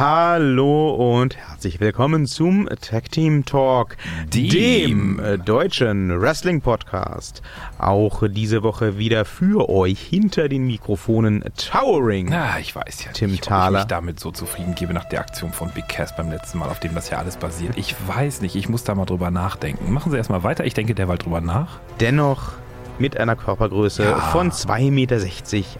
Hallo und herzlich willkommen zum Tag Team Talk, Dem. dem äh, deutschen Wrestling Podcast. Auch diese Woche wieder für euch hinter den Mikrofonen Towering. Na, ich weiß ja Tim nicht, ob Thaler. ich mich damit so zufrieden gebe nach der Aktion von Big Cass beim letzten Mal, auf dem das ja alles basiert. Ich weiß nicht, ich muss da mal drüber nachdenken. Machen Sie erstmal weiter, ich denke derweil drüber nach. Dennoch mit einer Körpergröße Ja. von 2,60 Meter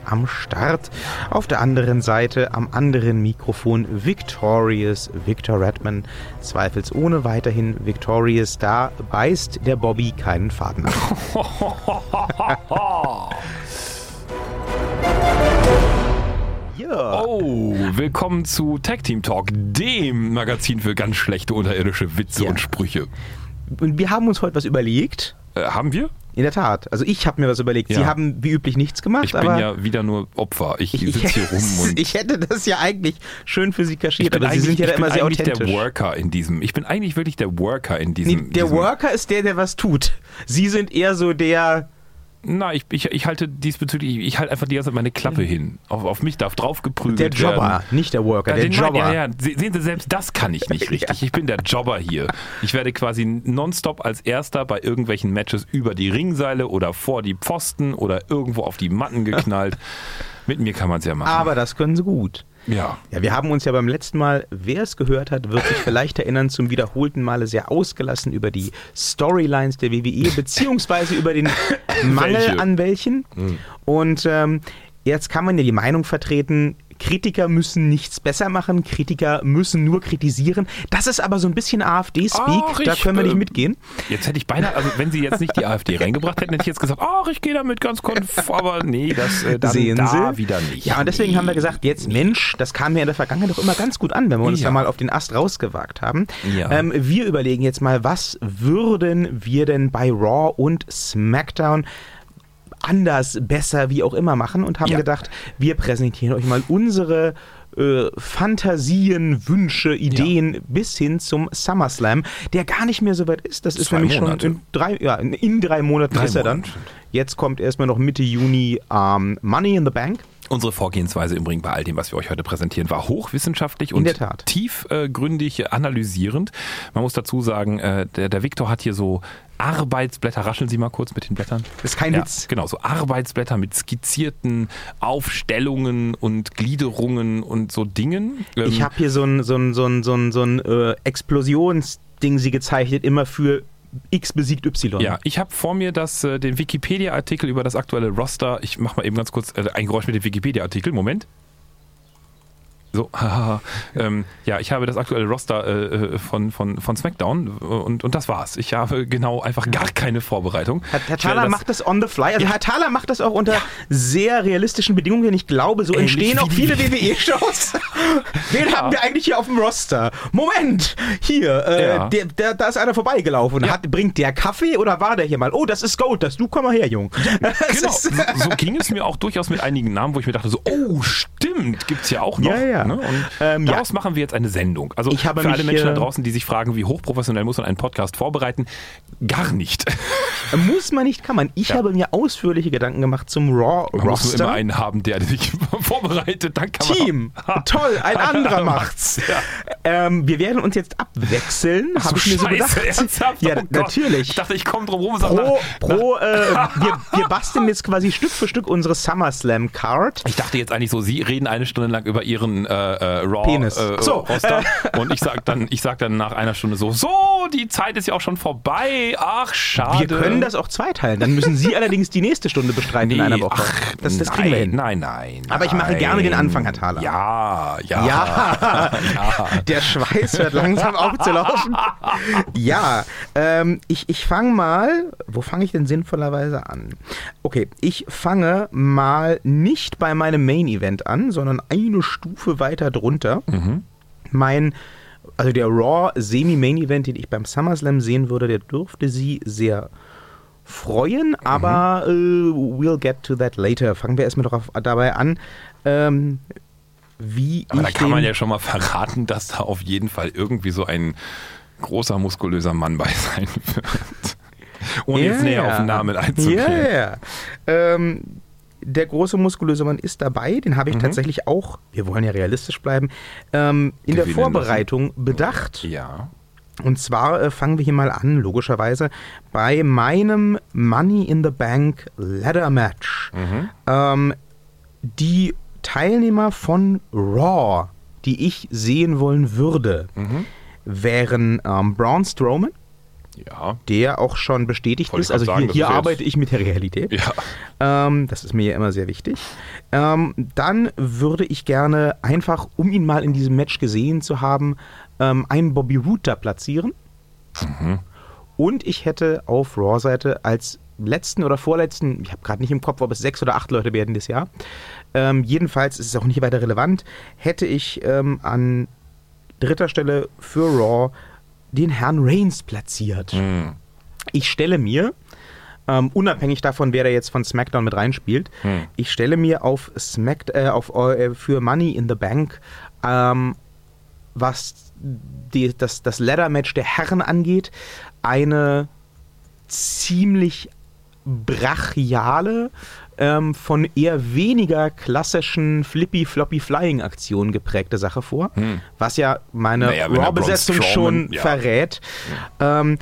am Start. Auf der anderen Seite am anderen Mikrofon Victorious Victor Redman. Zweifelsohne weiterhin Victorious. Da beißt der Bobby keinen Faden ab. Oh, willkommen zu Tag Team Talk, dem Magazin für ganz schlechte unterirdische Witze Ja. und Sprüche. Und wir haben uns heute was überlegt. Äh, haben wir? In der Tat. Also ich habe mir was überlegt. Sie Ja. haben wie üblich nichts gemacht, Ich bin ja wieder nur Opfer. Ich, ich, sitze hier rum und ich hätte das ja eigentlich schön für Sie kaschiert, aber Sie eigentlich- sind ja da ich bin immer sehr eigentlich authentisch. der Worker in diesem. Ich bin eigentlich wirklich der Worker in Nee, diesem. der diesem, Worker ist der, der was tut. Sie sind eher so der. Na, ich, ich, ich halte diesbezüglich, ich halte einfach die ganze Zeit meine Klappe hin. Auf, auf mich darf drauf geprügelt Der Jobber, werden. nicht der Worker, Ja, der Jobber. Ja, ja, Se- sehen Sie, selbst das kann ich nicht richtig. Ich bin der Jobber hier. Ich werde quasi nonstop als Erster bei irgendwelchen Matches über die Ringseile oder vor die Pfosten oder irgendwo auf die Matten geknallt. Mit mir kann man es ja machen. Aber das können Sie gut. Ja. Ja, wir haben uns ja beim letzten Mal, wer es gehört hat, wird sich vielleicht erinnern, zum wiederholten Male sehr ausgelassen über die Storylines der WWE, beziehungsweise über den Mangel Welche? an welchen. Und ähm, jetzt kann man ja die Meinung vertreten, Kritiker müssen nichts besser machen, Kritiker müssen nur kritisieren. Das ist aber so ein bisschen AfD-Speak, da können wir nicht ähm, mitgehen. Jetzt hätte ich beinahe, also wenn Sie jetzt nicht die AfD reingebracht hätten, hätte ich jetzt gesagt, ach, ich gehe damit ganz konf, aber nee, das äh, Sehen da Sie? wieder nicht. Ja, und deswegen nee. haben wir gesagt, jetzt Mensch, das kam mir in der Vergangenheit doch immer ganz gut an, wenn wir uns Ja. da mal auf den Ast rausgewagt haben. Ja. Ähm, wir überlegen jetzt mal, was würden wir denn bei Raw und SmackDown anders, besser, wie auch immer machen und haben Ja. gedacht, wir präsentieren euch mal unsere äh, Fantasien, Wünsche, Ideen bis hin zum SummerSlam, der gar nicht mehr so weit ist. Das ist Zwei nämlich Monate. schon in drei, ja, in, drei Monaten Drei ist er dann. Monate. Jetzt kommt erstmal noch Mitte Juni ähm, Money in the Bank. Unsere Vorgehensweise im Ring bei all dem, was wir euch heute präsentieren, war hochwissenschaftlich und tiefgründig analysierend. Man muss dazu sagen, äh, der, der Viktor hat hier so Arbeitsblätter. Rascheln Sie mal kurz mit den Blättern. Das ist kein Ja, Witz. genau, so Arbeitsblätter mit skizzierten Aufstellungen und Gliederungen und so Dingen. Ähm, Ich habe hier so ein, so ein, so ein, so ein, so ein äh, Explosionsding sie gezeichnet, immer für X besiegt Y. ja, ich habe vor mir das, äh, den Wikipedia-Artikel über das aktuelle Roster. Ich mache mal eben ganz kurz äh, ein Geräusch mit dem Wikipedia-Artikel. Moment. So, haha. ähm, ja, ich habe das aktuelle Roster äh, äh, von, von, von SmackDown und, und das war's. Ich habe genau einfach gar keine Vorbereitung. Herr, Herr Thaler macht das on the fly. Also Ja. Herr Thaler macht das auch unter sehr realistischen Bedingungen. denn Ich glaube, so Ähnlich entstehen auch viele WWE-Shows. Wen haben wir eigentlich hier auf dem Roster? Moment, hier, äh, Ja. der, der, da ist einer vorbeigelaufen. Ja. Hat, bringt der Kaffee oder war der hier mal? Oh, das ist Gold, das du komm mal her, Jung. Genau, so, so ging es mir auch durchaus mit einigen Namen, wo ich mir dachte, so, oh, stimmt, gibt's ja auch noch. Ja, ja. Ne? Und Ähm, ja. daraus machen wir jetzt eine Sendung. Also Ich habe für alle Menschen da äh, draußen, die sich fragen, wie hochprofessionell muss man einen Podcast vorbereiten, gar nicht. Muss man nicht, kann man. Ich Ja. habe mir ausführliche Gedanken gemacht zum Raw Man muss nur Roster. immer einen haben, der sich vorbereitet, dann kann man Team. Toll, ein anderer macht's. Ja. Ähm, wir werden uns jetzt abwechseln, habe ich mir so gedacht. ernsthaft? Ja, Oh natürlich. Ich dachte, ich komme drum rum und sage, Pro, na, pro äh, wir, wir basteln jetzt quasi Stück für Stück unsere SummerSlam Card. Ich dachte jetzt eigentlich so, Sie reden eine Stunde lang über Ihren äh, äh, Raw Penis. Äh, so. Roster und ich sag dann, ich sag dann nach einer Stunde so, so, die Zeit ist ja auch schon vorbei. Ach, schade. Wir können das auch zweiteilen. Dann müssen Sie allerdings die nächste Stunde bestreiten in Nee, einer Woche. Ach, das das nein, kriegen wir hin. Nein, nein. Aber ich mache nein. gerne den Anfang, Herr Thaler. Ja, ja. Ja, ja. der Schweiß hört langsam auf zu laufen. Ja, ähm, ich, ich fange mal, wo fange ich denn sinnvollerweise an? Okay, ich fange mal nicht bei meinem Main Event an, sondern eine Stufe weiter drunter. Mein, also der Raw Semi-Main Event, den ich beim SummerSlam sehen würde, der dürfte sie sehr freuen, aber äh, we'll get to that later. Fangen wir erstmal doch auf, dabei an, ähm, wie Aber ich da kann man ja schon mal verraten, dass da auf jeden Fall irgendwie so ein großer, muskulöser Mann bei sein wird. Ohne jetzt näher auf den Namen einzugehen. Ja. Ähm, der große muskulöse Mann ist dabei. Den habe ich tatsächlich auch, wir wollen ja realistisch bleiben, ähm, in der Vorbereitung bedacht. Ja. Und zwar äh, fangen wir hier mal an, logischerweise, bei meinem Money in the Bank Ladder Match. Ähm, die Teilnehmer von Raw, die ich sehen wollen würde, wären ähm, Braun Strowman, Ja. der auch schon bestätigt Wollte ist. Also sagen, hier, hier ist arbeite ich mit der Realität. Ja. Ähm, das ist mir ja immer sehr wichtig. Ähm, dann würde ich gerne einfach, um ihn mal in diesem Match gesehen zu haben, ähm, einen Bobby Roode da platzieren. Und ich hätte auf Raw-Seite als letzten oder vorletzten, ich habe gerade nicht im Kopf, ob es sechs oder acht Leute werden das Jahr, ähm, jedenfalls ist es auch nicht weiter relevant, hätte ich ähm, an dritter Stelle für Raw den Herrn Reigns platziert. Hm. Ich stelle mir, ähm, unabhängig davon, wer da jetzt von SmackDown mit reinspielt, Hm. ich stelle mir auf Smack, äh, auf, äh, für Money in the Bank, ähm, was die, das, das Ladder-Match der Herren angeht, eine ziemlich brachiale, ähm, von eher weniger klassischen Flippy-Floppy-Flying-Aktionen geprägte Sache vor, was ja meine Naja, Raw-Besetzung schon ja. verrät. Ähm,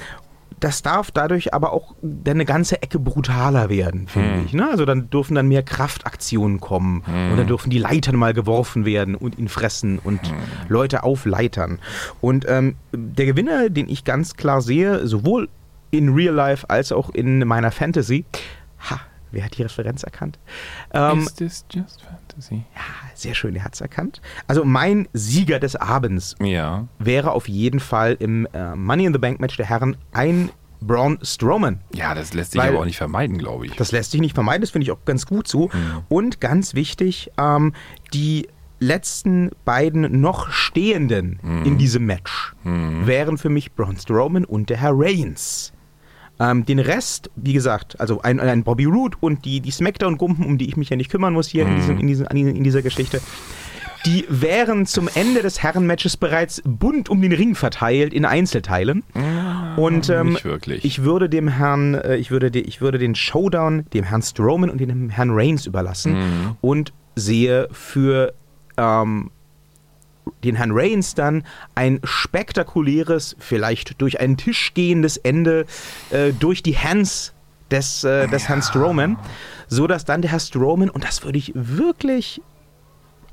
das darf dadurch aber auch eine ganze Ecke brutaler werden, finde ich. Ne? Also dann dürfen dann mehr Kraftaktionen kommen und dann dürfen die Leitern mal geworfen werden und ihn fressen und Leute aufleitern. Und ähm, der Gewinner, den ich ganz klar sehe, sowohl in Real Life als auch in meiner Fantasy, ha, wer hat die Referenz erkannt? Ähm, Is this just fantasy? sehr schön, er hat es erkannt. Also mein Sieger des Abends Ja. wäre auf jeden Fall im äh, Money in the Bank Match der Herren ein Braun Strowman. Ja, das lässt sich Weil- aber auch nicht vermeiden, glaube ich. Das lässt sich nicht vermeiden, das finde ich auch ganz gut so. Und ganz wichtig, ähm, die letzten beiden noch stehenden in diesem Match wären für mich Braun Strowman und der Herr Reigns. Ähm, den Rest, wie gesagt, also ein, ein Bobby Roode und die, die Smackdown-Gumpen, um die ich mich ja nicht kümmern muss hier in, diesem, in, diesem, in dieser Geschichte, die wären zum Ende des Herrenmatches bereits bunt um den Ring verteilt in Einzelteilen. Und ähm, ich würde dem Herrn, äh, ich würde, de, ich würde den Showdown dem Herrn Strowman und dem Herrn Reigns überlassen Mhm. und sehe für ähm, den Herrn Reigns dann ein spektakuläres, vielleicht durch einen Tisch gehendes Ende äh, durch die Hands des, äh, des Herrn Strowman, so dass dann der Herr Strowman, und das würde ich wirklich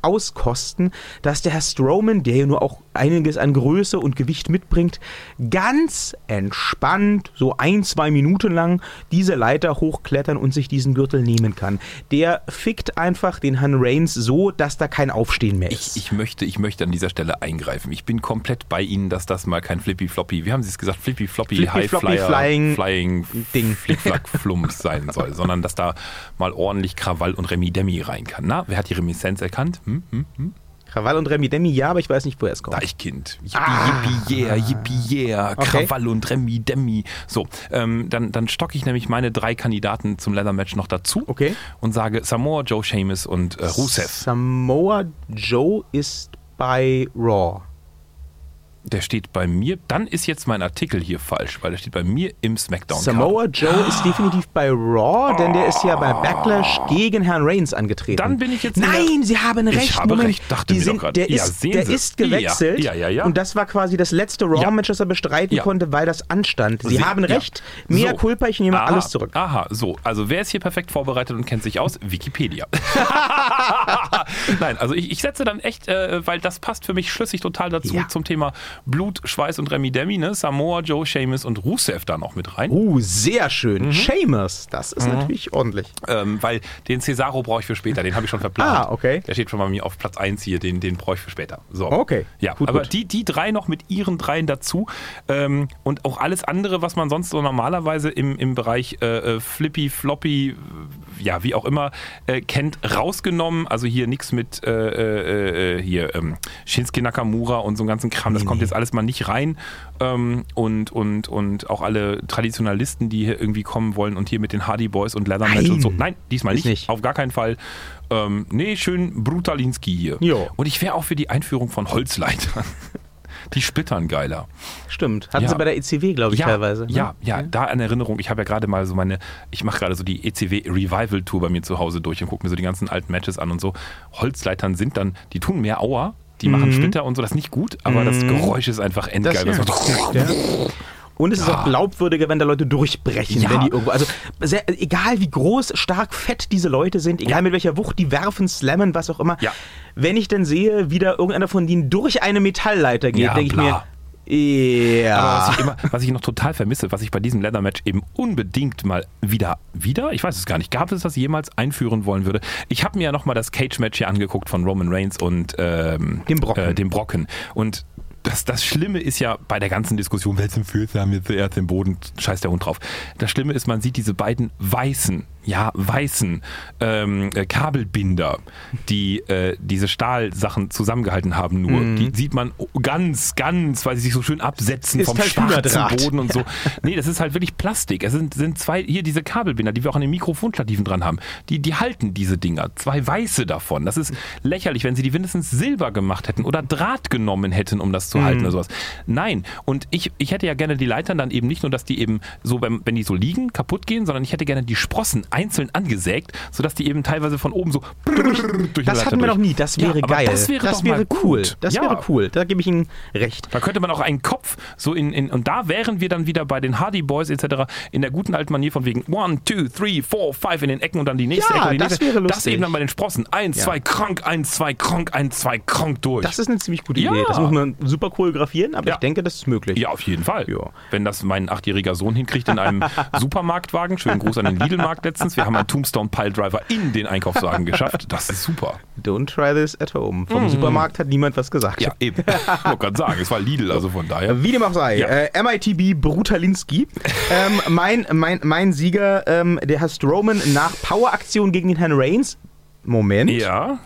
auskosten, dass der Herr Strowman, der ja nur auch einiges an Größe und Gewicht mitbringt, ganz entspannt, so ein, zwei Minuten lang diese Leiter hochklettern und sich diesen Gürtel nehmen kann. Der fickt einfach den Herrn Reigns so, dass da kein Aufstehen mehr ist. Ich, ich, möchte, ich möchte an dieser Stelle eingreifen. Ich bin komplett bei Ihnen, dass das mal kein Flippy Floppy, wie haben Sie es gesagt, Flippy Floppy, Flippy High Floppy Flyer, Flying Flying Ding. Flickflack Flumps sein soll, sondern dass da mal ordentlich Krawall und Remi Demi rein kann. Na, wer hat die Reminiszenz erkannt? Hm, hm, hm? Krawall und Remi Demi, ja, aber ich weiß nicht, woher es kommt. Deichkind. Yippie, Ah. yippie, yeah, yippie, yeah. Okay. Krawall und Remi Demi. So, ähm, dann, dann stocke ich nämlich meine drei Kandidaten zum Leather Match noch dazu Okay. und sage Samoa, Joe Seamus und äh, Rusev. Samoa Joe ist bei Raw. Der steht bei mir. Dann ist jetzt mein Artikel hier falsch, weil der steht bei mir im SmackDown. Samoa Joe ist definitiv bei Raw, denn der ist ja bei Backlash gegen Herrn Reigns angetreten. Dann bin ich jetzt in Nein, Sie haben Ich recht. habe Moment. recht, dachte Die sind, der Ja, ist, der Sie. ist gewechselt. Ja, ja, ja, ja. Und das war quasi das letzte Raw-Match, das er bestreiten Ja. konnte, weil das anstand. Sie, Sie- haben recht. Mea So. culpa, ich nehme Aha, alles zurück. Aha, so. Also wer ist hier perfekt vorbereitet und kennt sich aus? Wikipedia. Nein, also ich, ich setze dann echt, äh, weil das passt für mich schlüssig total dazu zum Thema Blut, Schweiß und Remi Demi, ne? Samoa, Joe, Seamus und Rusev da noch mit rein. Uh, sehr Mhm. schön. Sheamus, das ist natürlich ordentlich. Ähm, weil den Cesaro brauche ich für später, den habe ich schon verplant. Ah, okay. Der steht schon bei mir auf Platz 1 hier, den, den brauche ich für später. So. Okay, Ja, gut, aber gut. Die, die drei noch mit ihren dreien dazu ähm, und auch alles andere, was man sonst so normalerweise im, im Bereich äh, äh, Flippy, Floppy, ja, wie auch immer, äh, kennt, rausgenommen. Also hier nichts mit äh, äh, äh, hier ähm, Shinsuke Nakamura und so einen ganzen Kram. Das Nee, kommt nee. jetzt alles mal nicht rein. Ähm, und, und, und auch alle Traditionalisten, die hier irgendwie kommen wollen und hier mit den Hardy Boys und Leather Nein. und so. Nein, diesmal nicht. nicht. Auf gar keinen Fall. Ähm, nee, schön Brutalinski hier. Jo. Und ich wäre auch für die Einführung von Holzleitern. Die splittern geiler. Stimmt. Hatten Ja. sie bei der ECW, glaube ich, ja, teilweise. ne? Ja, ja, da in Erinnerung. Ich habe ja gerade mal so meine, ich mache gerade so die ECW Revival Tour bei mir zu Hause durch und gucke mir so die ganzen alten Matches an und so. Holzleitern sind dann, die tun mehr Aua, die machen Splitter und so, das ist nicht gut, aber das Geräusch ist einfach Mhm. Das, endgeil. Das macht- Ja. Und es ist auch glaubwürdiger, wenn da Leute durchbrechen, Ja. wenn die irgendwo. Also sehr, egal wie groß, stark, fett diese Leute sind, egal Ja. mit welcher Wucht die werfen, slammen, was auch immer. Ja. Wenn ich dann sehe, wie da irgendeiner von denen durch eine Metallleiter geht, Ja, denke ich mir, ja. Aber was ich, immer, was ich noch total vermisse, was ich bei diesem Leather-Match eben unbedingt mal wieder, wieder, ich weiß es gar nicht, gab es das jemals einführen wollen würde? Ich habe mir ja nochmal das Cage-Match hier angeguckt von Roman Reigns und ähm, Dem Brocken. Äh, dem Brocken. Und das, das Schlimme ist ja bei der ganzen Diskussion, welchen Füße haben jetzt zuerst den Boden, scheiß der Hund drauf. Das Schlimme ist, man sieht diese beiden weißen, ja, weißen ähm, äh, Kabelbinder, die äh, diese Stahlsachen zusammengehalten haben, nur. Die sieht man ganz, ganz, weil sie sich so schön absetzen Ist vom halt schwarzen. Boden und so. Nee, das ist halt wirklich Plastik. Es sind, sind zwei, hier diese Kabelbinder, die wir auch an den Mikrofonstativen dran haben. Die, die halten diese Dinger. Zwei weiße davon. Das ist lächerlich, wenn sie die mindestens Silber gemacht hätten oder Draht genommen hätten, um das zu halten oder sowas. Nein. Und ich, ich hätte ja gerne die Leitern dann eben nicht nur, dass die eben so, wenn, wenn die so liegen, kaputt gehen, sondern ich hätte gerne die Sprossen einzeln angesägt, sodass die eben teilweise von oben so durch das hatten wir noch nie. Das wäre ja, geil. Das wäre, doch mal cool. gut. Das ja. wäre cool. Da gebe ich Ihnen recht. Da könnte man auch einen Kopf so in, in und da wären wir dann wieder bei den Hardy Boys etc. in der guten alten Manier von wegen one, two, three, four, five in den Ecken und dann die nächste Ja, Ecke und die das nächste. wäre Das lustig. eben dann bei den Sprossen. Eins, Ja. zwei, krank, eins, zwei, krank, eins, zwei, krank durch. Das ist eine ziemlich gute. Idee. Das muss man super choreografieren, aber ich denke, das ist möglich. ja, auf jeden Fall. Wenn das mein achtjähriger Sohn hinkriegt in einem Supermarktwagen, schönen Gruß an den Lidl-Markt letztens, wir haben einen Tombstone Piledriver in den Einkaufswagen geschafft. Das ist super. Don't try this at home. Vom Supermarkt hat niemand was gesagt. Ja, eben. Ich wollte gerade sagen, es war Lidl, also von daher. Wie dem auch sei, Ja. äh, MITB Brutalinski. ähm, mein, mein, mein Sieger, ähm, der Herr Strowman nach Poweraktion gegen den Herrn Reigns. Moment, Ja,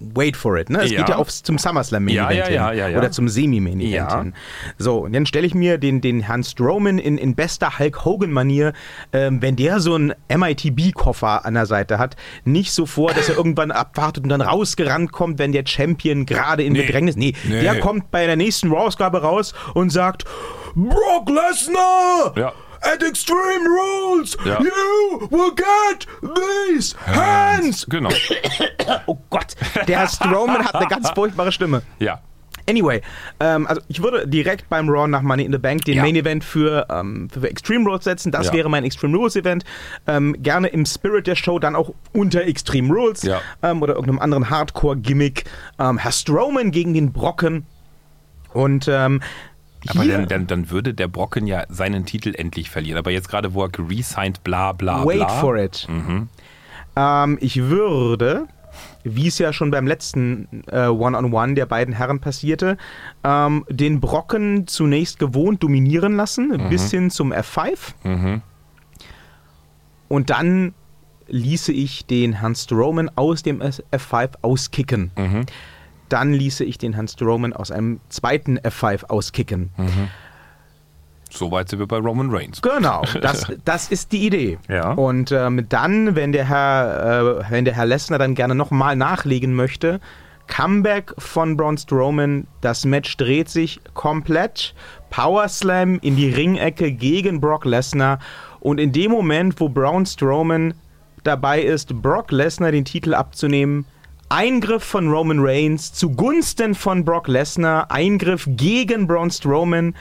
wait for it. Ne? Es Ja. geht ja aufs, zum SummerSlam Main Ja, Event ja, hin. ja, ja, ja. Oder zum Semi-Main Event Ja. hin. So, und dann stelle ich mir den, den Herrn Strowman in, in bester Hulk Hogan-Manier, ähm, wenn der so einen MITB-Koffer an der Seite hat, nicht so vor, dass er irgendwann abwartet und dann rausgerannt kommt, wenn der Champion gerade in Nee. Bedrängnis. Nee, Nee. der kommt bei der nächsten Raw-Ausgabe raus und sagt: Brock Lesnar! Ja. At Extreme Rules, Ja. you will get these hands! genau. Oh Gott, der Herr Strowman hat eine ganz furchtbare Stimme. Ja. Anyway, ähm, also ich würde direkt beim Raw nach Money in the Bank den Ja. Main Event für, ähm, für Extreme Rules setzen. Das Ja. wäre mein Extreme Rules Event. Ähm, gerne im Spirit der Show dann auch unter Extreme Rules Ja. ähm, oder irgendeinem anderen Hardcore-Gimmick. Ähm, Herr Strowman gegen den Brocken. Und ähm, Aber dann, dann, dann würde der Brocken ja seinen Titel endlich verlieren. Aber jetzt gerade, wo er geresigned, bla bla wait bla. for it. Mhm. Ähm, ich würde, wie es ja schon beim letzten äh, One-on-One der beiden Herren passierte, ähm, den Brocken zunächst gewohnt dominieren lassen, bis hin zum F5. Mhm. Und dann ließe ich den Herrn Strowman aus dem F5 auskicken. Mhm. Dann ließe ich den Herrn Strowman aus einem zweiten F5 auskicken. Mhm. So weit sind wir bei Roman Reigns. Genau, das, das ist die Idee. Ja. Und ähm, dann, wenn der Herr, äh, wenn der Herr Lesnar dann gerne nochmal nachlegen möchte, Comeback von Braun Strowman, das Match dreht sich komplett, Power Slam in die Ringecke gegen Brock Lesnar und in dem Moment, wo Braun Strowman dabei ist, Brock Lesnar den Titel abzunehmen, Eingriff von Roman Reigns zugunsten von Brock Lesnar, Eingriff gegen Braun Strowman,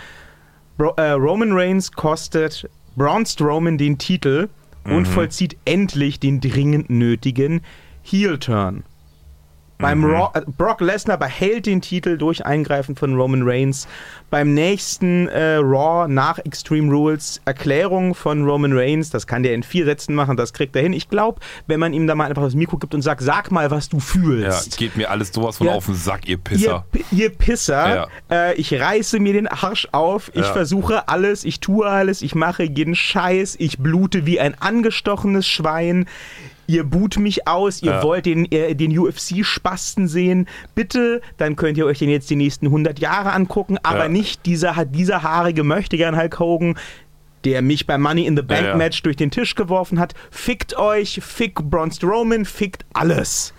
Bro, äh, Roman Reigns kostet Braun Strowman den Titel und vollzieht endlich den dringend nötigen Heel-Turn. Beim Raw, äh, Brock Lesnar behält den Titel durch Eingreifen von Roman Reigns. Beim nächsten äh, Raw nach Extreme Rules Erklärung von Roman Reigns, das kann der in vier Sätzen machen, das kriegt er hin. Ich glaube, wenn man ihm da mal einfach das Mikro gibt und sagt, sag mal, was du Ja, fühlst. geht mir alles sowas von Ja. auf den Sack, ihr Ihr, Pisser. P- ihr Pisser, Ja. äh, ich reiße mir den Arsch auf, ich Ja. versuche alles, ich tue alles, ich mache jeden Scheiß, ich blute wie ein angestochenes Schwein. Ihr buht mich aus, ihr Ja. wollt den, äh, den UFC-Spasten sehen. Bitte, dann könnt ihr euch den jetzt die nächsten 100 Jahre angucken, aber Ja. nicht dieser, dieser haarige Möchtegern Hulk Hogan, der mich beim Money in the Bank ja. Match durch den Tisch geworfen hat. Fickt euch, fick Braun Strowman, fickt alles.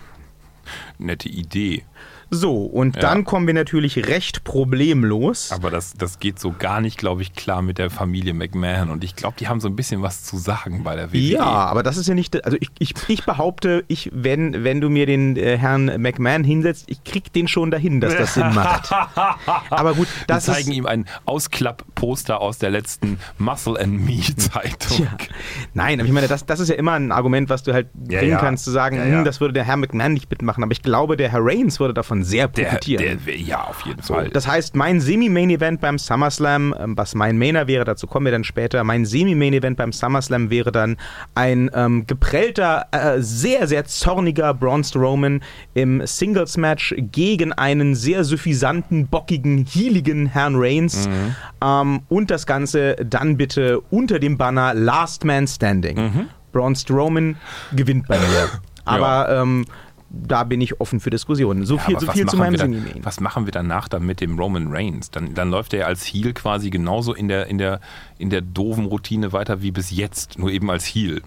Nette Idee. So, und Ja. dann kommen wir natürlich recht problemlos. Aber das, das geht so gar nicht, glaube ich, klar mit der Familie McMahon. Und ich glaube, die haben so ein bisschen was zu sagen bei der WWE. Ja, aber das ist ja nicht. Also ich, ich, ich behaupte, ich, wenn, wenn du mir den äh, Herrn McMahon hinsetzt, ich krieg den schon dahin, dass das Sinn macht. Aber gut, Wir das zeigen ist. ihm ein Ausklappposter aus der letzten Muscle and Me Zeitung. Ja. Nein, aber ich meine, das, das ist ja immer ein Argument, was du halt Ja, bringen kannst, zu sagen, hm, das würde der Herr McMahon nicht mitmachen. Aber ich glaube, der Herr Reigns würde davon sehr Der, profitieren. der, ja, auf jeden So, Fall. das heißt, mein Semi-Main-Event beim SummerSlam, ähm, was mein Mainer wäre, dazu kommen wir dann später, mein Semi-Main-Event beim SummerSlam wäre dann ein ähm, geprellter, äh, sehr, sehr zorniger Braun Strowman im Singles-Match gegen einen sehr suffisanten, bockigen, heeligen Herrn Reigns. Ähm, und das Ganze dann bitte unter dem Banner Last Man Standing. Braun Strowman gewinnt bei mir. Aber ähm, da bin ich offen für Diskussionen. So Ja, viel, so viel zu meinem Semi-Main. Was machen wir danach dann mit dem Roman Reigns? Dann, dann läuft er als Heel quasi genauso in der, in, der, in der doofen Routine weiter wie bis jetzt, nur eben als Heel.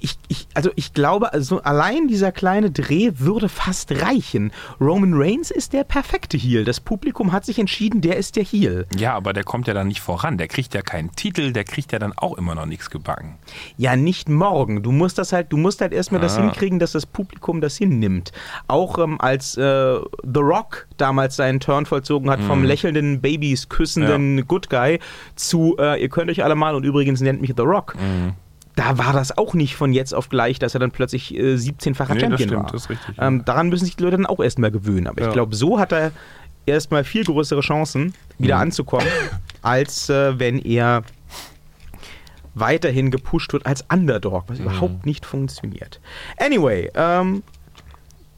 Ich, ich, also ich glaube, also allein dieser kleine Dreh würde fast reichen. Roman Reigns ist der perfekte Heel. Das Publikum hat sich entschieden, der ist der Heel. Ja, aber der kommt ja dann nicht voran. Der kriegt ja keinen Titel, der kriegt ja dann auch immer noch nichts gebacken. Ja, nicht morgen. Du musst das halt, du musst halt erstmal das Ah. hinkriegen, dass das Publikum das hinnimmt. Auch ähm, als äh, The Rock damals seinen Turn vollzogen hat, vom lächelnden Babys küssenden Good Guy zu äh, ihr könnt euch alle mal und übrigens nennt mich The Rock. Da war das auch nicht von jetzt auf gleich, dass er dann plötzlich äh, 17-facher Nee, das Champion stimmt, war. das ist richtig, ähm, daran müssen sich die Leute dann auch erstmal gewöhnen. Aber Ja. ich glaube, so hat er erstmal viel größere Chancen, wieder Mhm. anzukommen, als äh, wenn er weiterhin gepusht wird als Underdog, was Mhm. überhaupt nicht funktioniert. Anyway, ähm,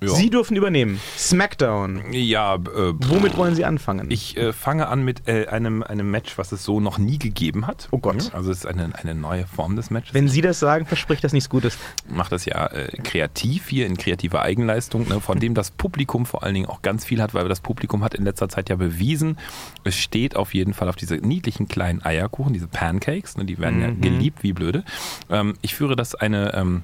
Ja. Sie dürfen übernehmen. SmackDown. Ja, äh, Womit wollen Sie anfangen? Ich äh, fange an mit äh, einem, einem Match, was es so noch nie gegeben hat. Oh Gott. Also es ist eine, eine neue Form des Matches. Wenn Sie das sagen, verspricht das nichts Gutes. macht das ja äh, kreativ hier in kreativer Eigenleistung, ne, von dem das Publikum vor allen Dingen auch ganz viel hat, weil das Publikum hat in letzter Zeit ja bewiesen, es steht auf jeden Fall auf diese niedlichen kleinen Eierkuchen, diese Pancakes, ne, die werden ja geliebt wie blöde. Ähm, ich führe das eine ähm,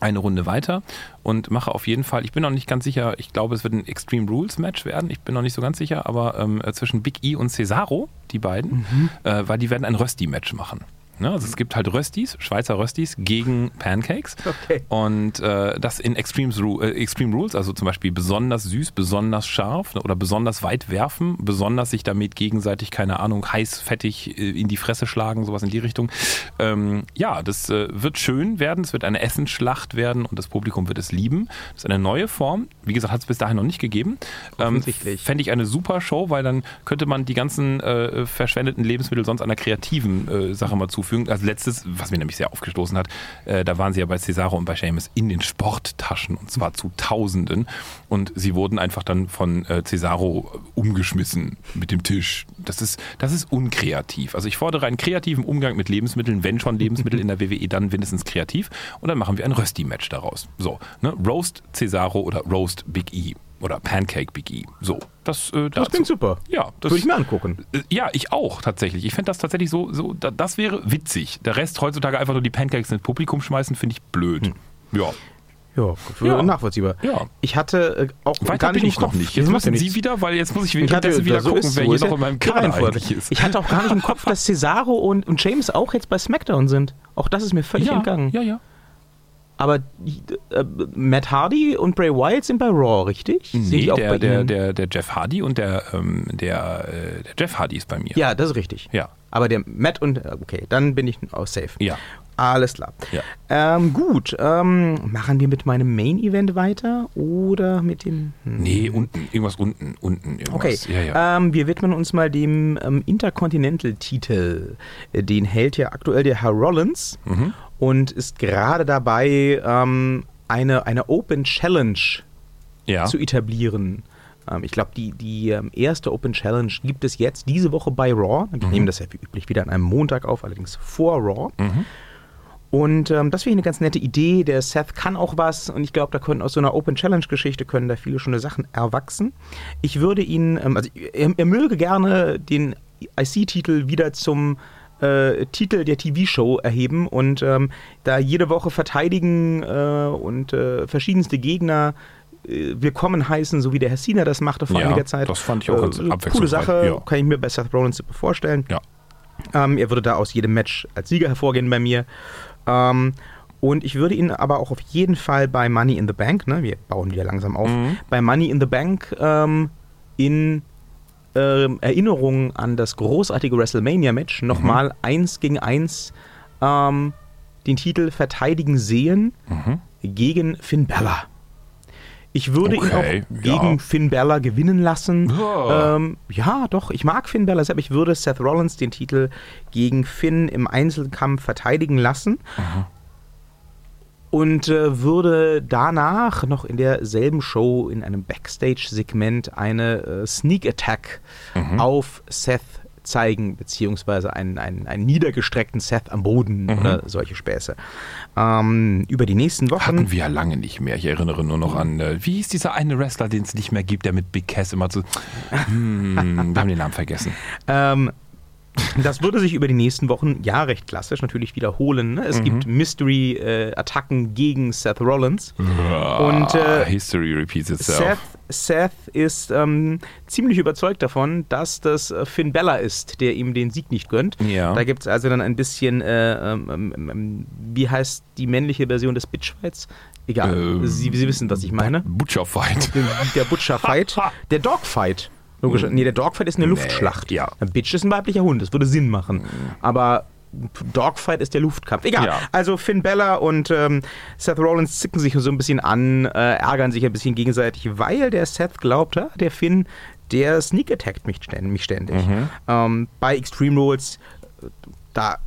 eine Runde weiter und mache auf jeden Fall, ich bin noch nicht ganz sicher, ich glaube, es wird ein Extreme Rules Match werden, ich bin noch nicht so ganz sicher, aber ähm, zwischen Big E und Cesaro, die beiden, äh, weil die werden ein Rösti-Match machen. Ne? Also es gibt halt Röstis, Schweizer Röstis gegen Pancakes Okay. und äh, das in Extreme, Ru äh, Extreme Rules, also zum Beispiel besonders süß, besonders scharf ne, oder besonders weit werfen, besonders sich damit gegenseitig, keine Ahnung, heiß, fettig äh, in die Fresse schlagen, sowas in die Richtung. Ähm, ja, das äh, wird schön werden, es wird eine Essensschlacht werden und das Publikum wird es lieben. Das ist eine neue Form, wie gesagt, hat es bis dahin noch nicht gegeben. Ähm, Offensichtlich. Fände ich eine super Show, weil dann könnte man die ganzen äh, verschwendeten Lebensmittel sonst einer kreativen äh, Sache mal zufügen. Als letztes, was mir nämlich sehr aufgestoßen hat, äh, da waren sie ja bei Cesaro und bei Seamus in den Sporttaschen und zwar zu Tausenden und sie wurden einfach dann von äh, Cesaro umgeschmissen mit dem Tisch. Das ist, das ist unkreativ. Also ich fordere einen kreativen Umgang mit Lebensmitteln, wenn schon Lebensmittel in der WWE, dann mindestens kreativ und dann machen wir ein Rösti-Match daraus. So, ne? Roast Cesaro oder Roast Big E oder Pancake Big E. So, das, äh, Das klingt super. Ja, das Würde ich mir angucken. äh, Ja, ich auch tatsächlich. Ich fände das tatsächlich so, so da, das wäre witzig. Der Rest heutzutage einfach nur die Pancakes ins Publikum schmeißen, finde ich blöd. Ja. Ja, Ja. nachvollziehbar. Ja. Ich hatte äh, auch Weiter gar nicht bin im ich noch Kopf. nicht. Jetzt müssen Sie wieder, weil jetzt muss ich Ich hatte währenddessen wieder so gucken, wer so hier noch ja in meinem Kader Reihenfolge. eigentlich ist. Ich hatte auch gar nicht im Kopf, dass Cesaro und, und James auch jetzt bei SmackDown sind. Auch das ist mir völlig ja, entgangen. ja, ja. Aber äh, Matt Hardy und Bray Wyatt sind bei Raw, richtig? Nee, die auch der, bei der, der, der Jeff Hardy und der, ähm, der, äh, der Jeff Hardy ist bei mir. ja, das ist richtig. Ja. Aber der Matt und äh, okay, dann bin ich auch safe. Ja. Alles klar. Ja. Ähm, gut, ähm, machen wir mit meinem Main Event weiter oder mit dem? Hm. Nee, unten, irgendwas unten, unten, Okay, irgendwas. Ja, ja. Ähm, wir widmen uns mal dem ähm, Intercontinental-Titel. Äh, Den hält ja aktuell der Herr Rollins Mhm. Und ist gerade dabei, ähm, eine, eine Open Challenge ja. zu etablieren. Ähm, ich glaube, die, die ähm, erste Open Challenge gibt es jetzt diese Woche bei Raw. Wir nehmen das ja wie üblich wieder an einem Montag auf, allerdings vor Raw. Mhm. Und ähm, das finde ich eine ganz nette Idee. Der Seth kann auch was und ich glaube, da können aus so einer Open Challenge Geschichte können da viele schöne Sachen erwachsen. Ich würde ihn, ähm, also er, er möge gerne den IC-Titel wieder zum äh, Titel der TV-Show erheben und ähm, da jede Woche verteidigen äh, und äh, verschiedenste Gegner äh, willkommen heißen, so wie der Herr Cena das machte vor Ja, einiger Zeit. das fand ich auch ganz Coole abwechslungsreich, Sache, ja. kann ich mir bei Seth Rollins super vorstellen. Ja. Ähm, er würde da aus jedem Match als Sieger hervorgehen bei mir. Ähm, und ich würde ihn aber auch auf jeden Fall bei Money in the Bank, ne, wir bauen wieder langsam auf, Mhm. bei Money in the Bank ähm, in ähm, Erinnerung an das großartige WrestleMania-Match Mhm. nochmal eins gegen eins ähm, den Titel verteidigen sehen Mhm. gegen Finn Balor. Ich würde ihn Okay, auch gegen ja. Finn Balor gewinnen lassen. Ja. Ähm, ja, doch, ich mag Finn Balor, aber ich würde Seth Rollins den Titel gegen Finn im Einzelkampf verteidigen lassen. Und äh, würde danach noch in derselben Show in einem Backstage-Segment eine äh, Sneak Attack Mhm. auf Seth zeigen, beziehungsweise einen, einen, einen niedergestreckten Seth am Boden oder solche Späße. Ähm, über die nächsten Wochen. Hatten wir ja lange nicht mehr. Ich erinnere nur noch an, äh, wie hieß dieser eine Wrestler, den es nicht mehr gibt, der mit Big Cass immer so. Hm, wir haben den Namen vergessen. Ähm, das würde sich über die nächsten Wochen ja recht klassisch natürlich wiederholen. Ne? Es gibt Mystery-Attacken gegen Seth Rollins. Und, äh, History repeats itself. Seth, Seth ist ähm, ziemlich überzeugt davon, dass das äh, Finn Bella ist, der ihm den Sieg nicht gönnt. Ja. Da gibt es also dann ein bisschen, äh, ähm, ähm, ähm, wie heißt die männliche Version des Bitchfights? Egal, Ähm, Sie, Sie wissen, was ich meine. Butcher Fight. Der Butcher-Fight, der Dogfight. Logisch. Nee, der Dogfight ist eine Luftschlacht. ja. Ein Bitch ist ein weiblicher Hund, das würde Sinn machen. Aber Dogfight ist der Luftkampf. Egal. Ja. Also Finn Bella und ähm, Seth Rollins zicken sich so ein bisschen an, äh, ärgern sich ein bisschen gegenseitig, weil der Seth glaubt, der Finn, der sneak attackt mich ständig. Mich ständig. Ähm, bei Extreme Rules, äh, da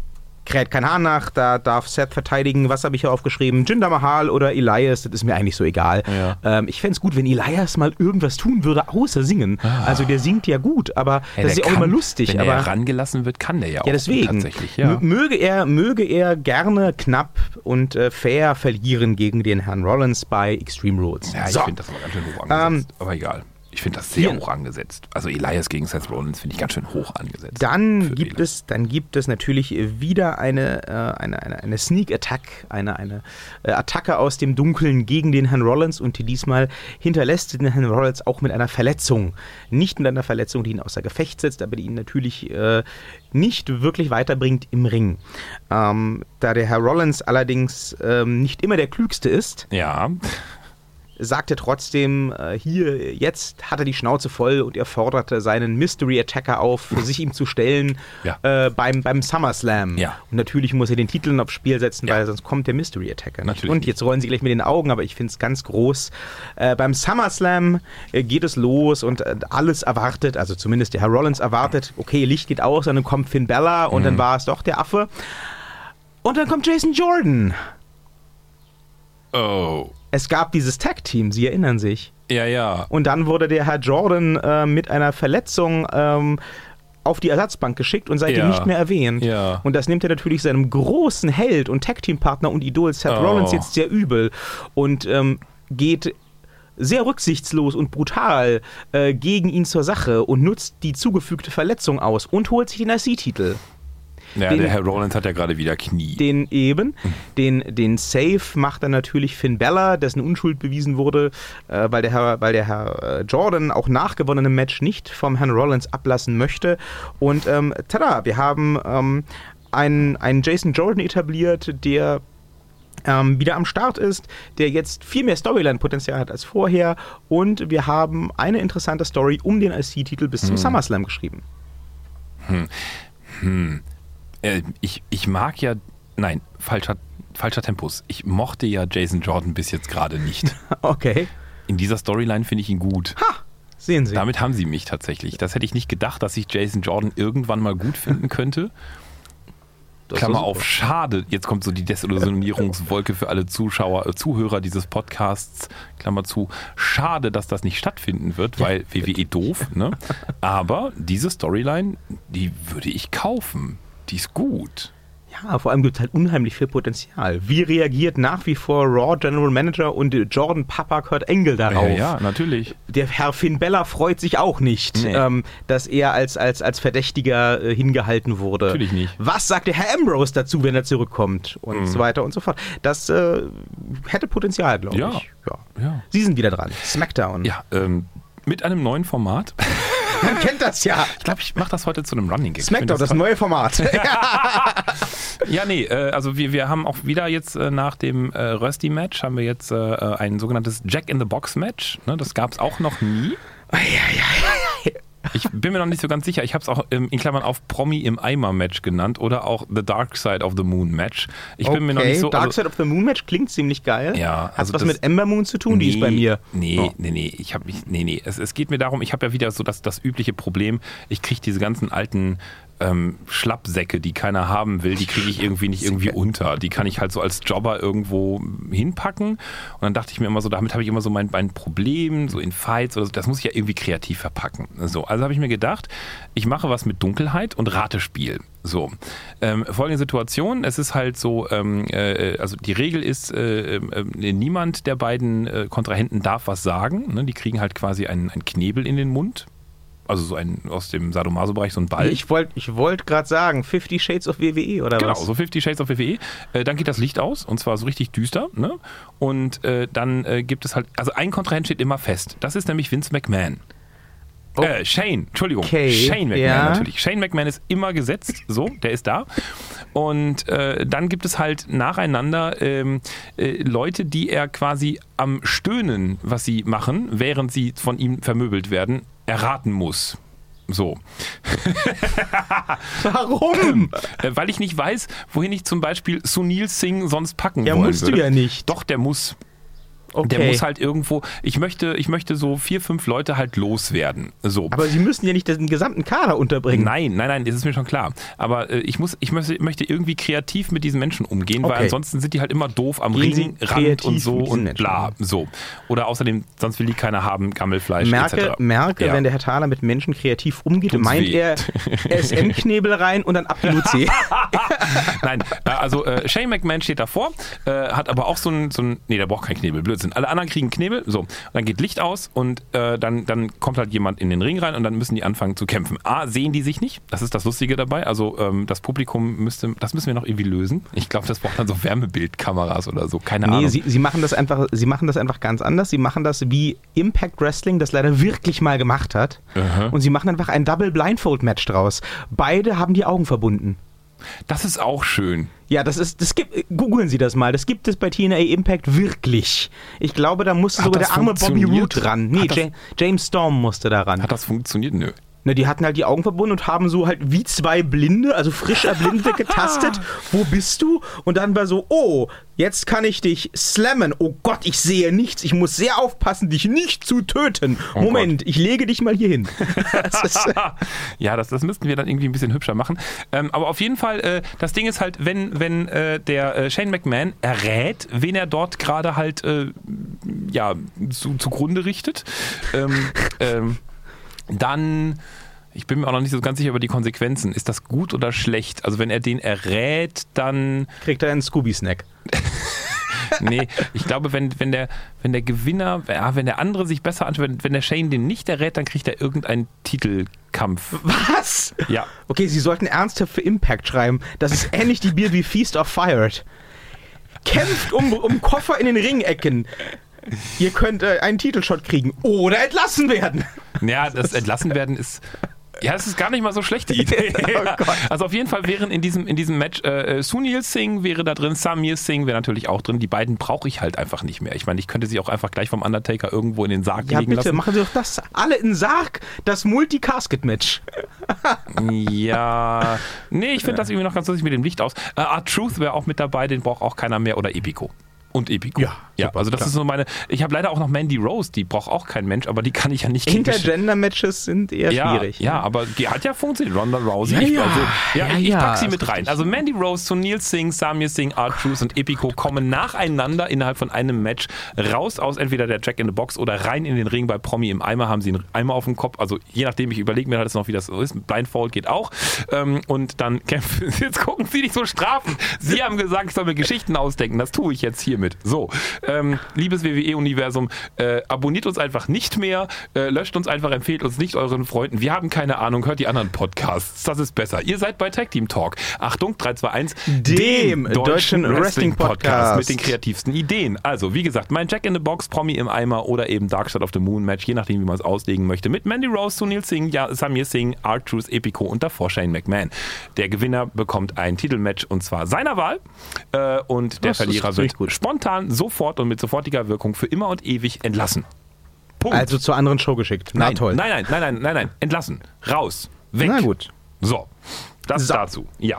kräht kein Hahn nach, da darf Seth verteidigen. Was habe ich hier aufgeschrieben? Jinder Mahal oder Elias, das ist mir eigentlich so egal. Ja. Ähm, ich fände es gut, wenn Elias mal irgendwas tun würde, außer singen. Also der singt ja gut, aber Ja, das ist ja auch kann- immer lustig. Wenn aber er rangelassen wird, kann der ja auch. ja, deswegen. Tatsächlich, ja. Mö- Möge er, möge er gerne knapp und äh, fair verlieren gegen den Herrn Rollins bei Extreme Rules. Ja, ich So. finde das aber ganz schön hoch angesetzt. aber egal. Ich finde das sehr hier- hoch angesetzt. Also Elias gegen Seth Rollins finde ich ganz schön hoch angesetzt. Dann gibt, Elias. es, dann gibt es natürlich wieder eine, äh, eine, eine, eine Sneak Attack, eine, eine äh, Attacke aus dem Dunkeln gegen den Herrn Rollins und die diesmal hinterlässt den Herrn Rollins auch mit einer Verletzung. Nicht mit einer Verletzung, die ihn außer Gefecht setzt, aber die ihn natürlich äh, nicht wirklich weiterbringt im Ring. Ähm, da der Herr Rollins allerdings ähm, nicht immer der Klügste ist, Ja, sagt er trotzdem, äh, hier, jetzt hat er die Schnauze voll und er forderte seinen Mystery Attacker auf, sich ihm zu stellen Ja. äh, beim, beim SummerSlam. Ja. Und natürlich muss er den Titel aufs Spiel setzen, Ja. weil sonst kommt der Mystery Attacker nicht. Natürlich Und jetzt rollen sie gleich mit den Augen, aber ich finde es ganz groß. Äh, beim SummerSlam äh, geht es los und äh, alles erwartet, also zumindest der Herr Rollins erwartet, okay, Licht geht aus, und dann kommt Finn Bella und Mhm. dann war es doch der Affe. Und dann kommt Jason Jordan. oh. Es gab dieses Tag-Team, Sie erinnern sich. Ja, ja. Und dann wurde der Herr Jordan äh, mit einer Verletzung ähm, auf die Ersatzbank geschickt und seitdem Ja. nicht mehr erwähnt. Ja. Und das nimmt er natürlich seinem großen Held und Tag-Team-Partner und Idol Seth Oh. Rollins jetzt sehr übel und ähm, geht sehr rücksichtslos und brutal äh, gegen ihn zur Sache und nutzt die zugefügte Verletzung aus und holt sich den IC-Titel. Ja, Den- der Herr Rollins hat ja gerade wieder Knie. Den eben, den, den Save macht dann natürlich Finn Bella, dessen Unschuld bewiesen wurde, äh, weil der Herr, weil der Herr äh, Jordan auch nach gewonnenem Match nicht vom Herrn Rollins ablassen möchte. Und ähm, tada, wir haben ähm, einen, einen Jason Jordan etabliert, der ähm, wieder am Start ist, der jetzt viel mehr Storyline-Potenzial hat als vorher. Und wir haben eine interessante Story um den IC-Titel bis zum SummerSlam geschrieben. Äh, ich, ich mag ja. Nein, falscher, falscher Tempus. Ich mochte ja Jason Jordan bis jetzt gerade nicht. Okay. In dieser Storyline finde ich ihn gut. Sehen Sie. Damit haben sie mich tatsächlich. Das hätte ich nicht gedacht, dass ich Jason Jordan irgendwann mal gut finden könnte. Das Klammer auf, schade. Jetzt kommt so die Desillusionierungswolke für alle Zuschauer, äh, Zuhörer dieses Podcasts. Klammer zu. Schade, dass das nicht stattfinden wird, weil WWE doof, ne? Aber diese Storyline, die würde ich kaufen. Die ist gut. Ja, vor allem gibt es halt unheimlich viel Potenzial. Wie reagiert nach wie vor Raw General Manager und Jordan Papa Kurt Angle darauf? Ja, ja, natürlich. Der Herr Finn Bella freut sich auch nicht, Nee. ähm, dass er als, als, als Verdächtiger äh, hingehalten wurde. Natürlich nicht. Was sagt der Herr Ambrose dazu, wenn er zurückkommt? Und Mhm. so weiter und so fort. Das äh, hätte Potenzial, glaube Ja. ich. Ja. Ja. Sie sind wieder dran. Smackdown. Ja, ähm, mit einem neuen Format. Man kennt das ja. Ich glaube, ich mache das heute zu einem Running Gag. Ich Smackdown, das toll. neue Format. Ja, nee, äh, also wir, wir haben auch wieder jetzt äh, nach dem äh, Rösti-Match haben wir jetzt äh, äh, ein sogenanntes Jack-in-the-Box-Match. Ne? Das gab es auch noch nie. Ich bin mir noch nicht so ganz sicher. Ich habe es auch ähm, in Klammern auf Promi im Eimer-Match genannt oder auch The Dark Side of the Moon-Match. Ich bin mir noch nicht so... Dark also- Side of the Moon Match klingt ziemlich geil. Ja, Hat also was das- mit Ember Moon zu tun? Die ist bei mir. Nee, Oh. nee, nee. Ich habe mich, nee, nee. Es, es geht mir darum, ich habe ja wieder so das, das übliche Problem, ich kriege diese ganzen alten ähm, Schlappsäcke, die keiner haben will, die kriege ich irgendwie nicht irgendwie unter. Die kann ich halt so als Jobber irgendwo hinpacken. Und dann dachte ich mir immer so, damit habe ich immer so mein, mein Problem, so in Fights oder so, das muss ich ja irgendwie kreativ verpacken. So, also habe ich mir gedacht, ich mache was mit Dunkelheit und Ratespiel. So, ähm, folgende Situation, es ist halt so, ähm, äh, also die Regel ist, äh, äh, niemand der beiden äh, Kontrahenten darf was sagen. Ne? Die kriegen halt quasi einen, einen Knebel in den Mund. Also so ein aus dem Sadomaso-Bereich, so ein Ball. Ich wollte ich wollt gerade sagen, 50 Shades of WWE oder Genau, was? so 50 Shades of WWE. Äh, dann geht das Licht aus und zwar so richtig düster. Ne? Und äh, dann äh, gibt es halt, also ein Kontrahent steht immer fest. Das ist nämlich Vince McMahon. Oh. Äh, Shane, Entschuldigung. Okay, Shane McMahon ja. natürlich. Shane McMahon ist immer gesetzt, so, der ist da. Und äh, dann gibt es halt nacheinander ähm, äh, Leute, die er quasi am Stöhnen, was sie machen, während sie von ihm vermöbelt werden, erraten muss. So. Warum? Äh, weil ich nicht weiß, wohin ich zum Beispiel Sunil Singh sonst packen Ja, wollen musst du ja nicht. Doch, der muss. Okay. Der muss halt irgendwo. Ich möchte, ich möchte so vier, fünf Leute halt loswerden. So. Aber sie müssen ja nicht den gesamten Kader unterbringen. Nein, nein, nein, das ist mir schon klar. Aber äh, ich muss, ich möchte, möchte irgendwie kreativ mit diesen Menschen umgehen, weil Okay. ansonsten sind die halt immer doof am Gehen Sie Ring, Rand kreativ und so und bla. So. Oder außerdem, sonst will die keiner haben, Gammelfleisch Merke, etc. merke Ja. wenn der Herr Thaler mit Menschen kreativ umgeht, Tut's meint weh. er SM-Knebel rein und dann ab die Luzi. Nein, äh, also äh, Shane McMahon steht davor, äh, hat aber auch so ein, so ein, nee, der braucht keinen Knebel, Blödsinn. Alle anderen kriegen Knebel, so. Und dann geht Licht aus und äh, dann, dann kommt halt jemand in den Ring rein und dann müssen die anfangen zu kämpfen. A, sehen die sich nicht, das ist das Lustige dabei, also ähm, das Publikum müsste, das müssen wir noch irgendwie lösen. Ich glaube, das braucht dann so Wärmebildkameras oder so, keine Nee, Ahnung. sie, sie, machen das einfach, sie machen das einfach ganz anders. Sie machen das wie Impact Wrestling das leider wirklich mal gemacht hat. Aha. Und sie machen einfach ein Double Blindfold Match draus. Beide haben die Augen verbunden. Das ist auch schön. Ja, das ist, das gibt, googeln Sie das mal. Das gibt es bei TNA Impact wirklich. Ich glaube, da musste Hat sogar der arme Bobby? Root ran. Nee, James Storm musste da ran. Hat das funktioniert? Nö. Ne, die hatten halt die Augen verbunden und haben so halt wie zwei Blinde, also frisch Erblindete getastet. Wo bist du? Und dann war so, oh, jetzt kann ich dich slammen. Oh Gott, ich sehe nichts. Ich muss sehr aufpassen, dich nicht zu töten. Oh Moment, ich lege dich mal hier hin. Ja, das, das müssten wir dann irgendwie ein bisschen hübscher machen. Ähm, aber auf jeden Fall, äh, das Ding ist halt, wenn, wenn äh, der äh, Shane McMahon errät, wen er dort gerade halt äh, ja, zu, zugrunde richtet, ähm, ähm, dann. Ich bin mir auch noch nicht so ganz sicher über die Konsequenzen. Ist das gut oder schlecht? Also wenn er den errät, dann kriegt er einen Scooby-Snack. nee, ich glaube, wenn, wenn, der, wenn der Gewinner, ja, wenn der andere sich besser anschaut, wenn, wenn der Shane den nicht errät, dann kriegt er irgendeinen Titelkampf. Was? Ja. Okay, Sie sollten ernsthaft für Impact schreiben. Das ist ähnlich die Bier wie Feast of Fired. Kämpft um, um Koffer in den Ringecken. Ihr könnt äh, einen Titelshot kriegen oder entlassen werden. Ja, das entlassen werden ist. Ja, das ist gar nicht mal so schlechte Idee. Oh also auf jeden Fall wären in diesem, in diesem Match äh, Sunil Singh wäre da drin, Samir Singh wäre natürlich auch drin. Die beiden brauche ich halt einfach nicht mehr. Ich meine, ich könnte sie auch einfach gleich vom Undertaker irgendwo in den Sarg Ja, legen bitte, lassen. machen Sie doch das alle in Sarg. Das Multi-Casket-Match. Ja. Nee, ich finde das irgendwie noch ganz lustig mit dem Licht aus. Äh, Art Truth wäre auch mit dabei, den braucht auch keiner mehr. Oder Epico. Und Epico. Ja, ja super, also das klar. ist so meine. Ich habe leider auch noch Mandy Rose, die braucht auch kein Mensch, aber die kann ich ja nicht Intergender-Matches sind eher ja, schwierig. Ja, aber die hat ja funktioniert. Ronda Rousey. Ja, ich, ja. Also, ja, Ja, ich, ich pack sie mit rein. Also Mandy Rose, Sunil Singh, Samir Singh, Art Truth und Epico kommen nacheinander innerhalb von einem Match raus aus entweder der Jack in the Box oder rein in den Ring bei Promi im Eimer. Haben sie einen Eimer auf dem Kopf. Also je nachdem, ich überlege mir das noch, wie das so ist. Blindfold geht auch. Ähm, und dann kämpfen. Jetzt gucken Sie nicht so strafend. Sie haben gesagt, ich soll mir Geschichten ausdenken. Das tue ich jetzt hiermit. So. Ähm, liebes WWE-Universum, äh, abonniert uns einfach nicht mehr, äh, löscht uns einfach, empfehlt uns nicht euren Freunden. Wir haben keine Ahnung, hört die anderen Podcasts. Das ist besser. Ihr seid bei Tag Team Talk. Achtung, 321, Dem deutschen Wrestling-Podcast. mit den kreativsten Ideen. Also, wie gesagt, mein Jack in the Box, Promi im Eimer oder eben Dark Side of the Moon Match, je nachdem, wie man es auslegen möchte, mit Mandy Rose, Sunil Singh, ja, Samir Singh, R-Truth, Epico und davor Shane McMahon. Der Gewinner bekommt ein Titelmatch und zwar seiner Wahl äh, und der Das Verlierer wird gut. spontan, sofort und mit sofortiger Wirkung für immer und ewig entlassen. Punkt. Also zur anderen Show geschickt. Na nein, toll. nein, nein, nein, nein, nein, nein, entlassen. Raus. Weg. Na gut. So, das So. dazu. Ja.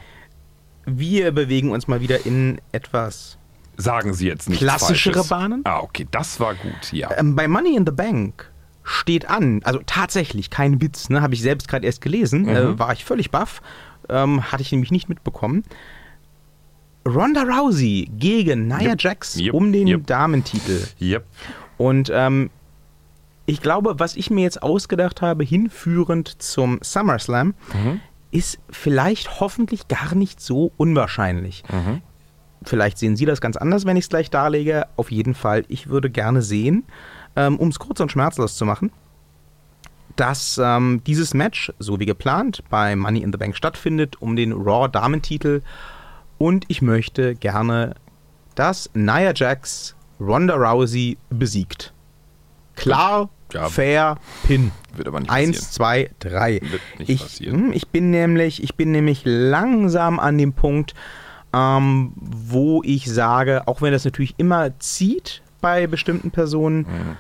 Wir bewegen uns mal wieder in etwas. Sagen Sie jetzt nicht Klassischere Falsches. Bahnen? Ah, okay, das war gut, ja. Ähm, bei Money in the Bank steht an, also tatsächlich, kein Witz, ne, habe ich selbst gerade erst gelesen, Mhm. äh, war ich völlig baff, ähm, hatte ich nämlich nicht mitbekommen. Ronda Rousey gegen Nia Yep, Jax yep, um den yep. Damentitel. Yep. Und ähm, ich glaube, was ich mir jetzt ausgedacht habe, hinführend zum SummerSlam, Mhm. ist vielleicht hoffentlich gar nicht so unwahrscheinlich. Mhm. Vielleicht sehen Sie das ganz anders, wenn ich es gleich darlege. Auf jeden Fall, ich würde gerne sehen, ähm, um es kurz und schmerzlos zu machen, dass ähm, dieses Match, so wie geplant, bei Money in the Bank stattfindet, um den Raw-Damentitel. Und ich möchte gerne, dass Nia Jax Ronda Rousey besiegt. Klar, Ja. fair, Pin. Wird aber nicht passieren. Eins, zwei, drei. Wird nicht ich, passieren. hm, ich bin nämlich, ich bin nämlich langsam an dem Punkt, ähm, wo ich sage, auch wenn das natürlich immer zieht bei bestimmten Personen, Mhm.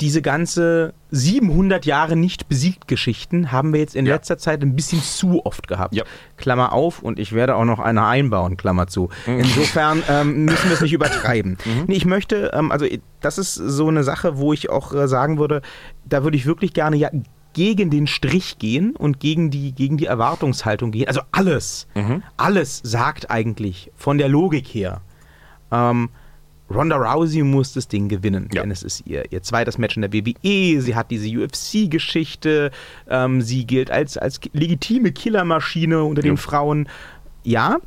Diese ganze 700 Jahre nicht besiegt Geschichten haben wir jetzt in Ja. letzter Zeit ein bisschen zu oft gehabt. Ja. Klammer auf und ich werde auch noch eine einbauen, Klammer zu. Mhm. Insofern ähm, müssen wir es nicht übertreiben. Nee, ich möchte, ähm, also das ist so eine Sache, wo ich auch äh, sagen würde, da würde ich wirklich gerne ja gegen den Strich gehen und gegen die, gegen die Erwartungshaltung gehen. Also alles, Mhm. alles sagt eigentlich von der Logik her, ähm, Ronda Rousey muss das Ding gewinnen, Ja. denn es ist ihr, ihr zweites Match in der WWE. Sie hat diese UFC-Geschichte. Ähm, sie gilt als, als legitime Killermaschine unter den Jo. Frauen. Ja.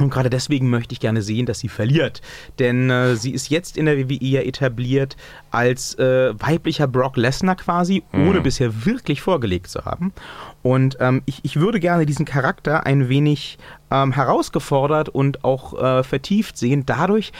Und gerade deswegen möchte ich gerne sehen, dass sie verliert. Denn äh, sie ist jetzt in der WWE ja etabliert als äh, weiblicher Brock Lesnar quasi, ohne bisher wirklich vorgelegt zu haben. Und ähm, ich, ich würde gerne diesen Charakter ein wenig ähm, herausgefordert und auch äh, vertieft sehen, dadurch,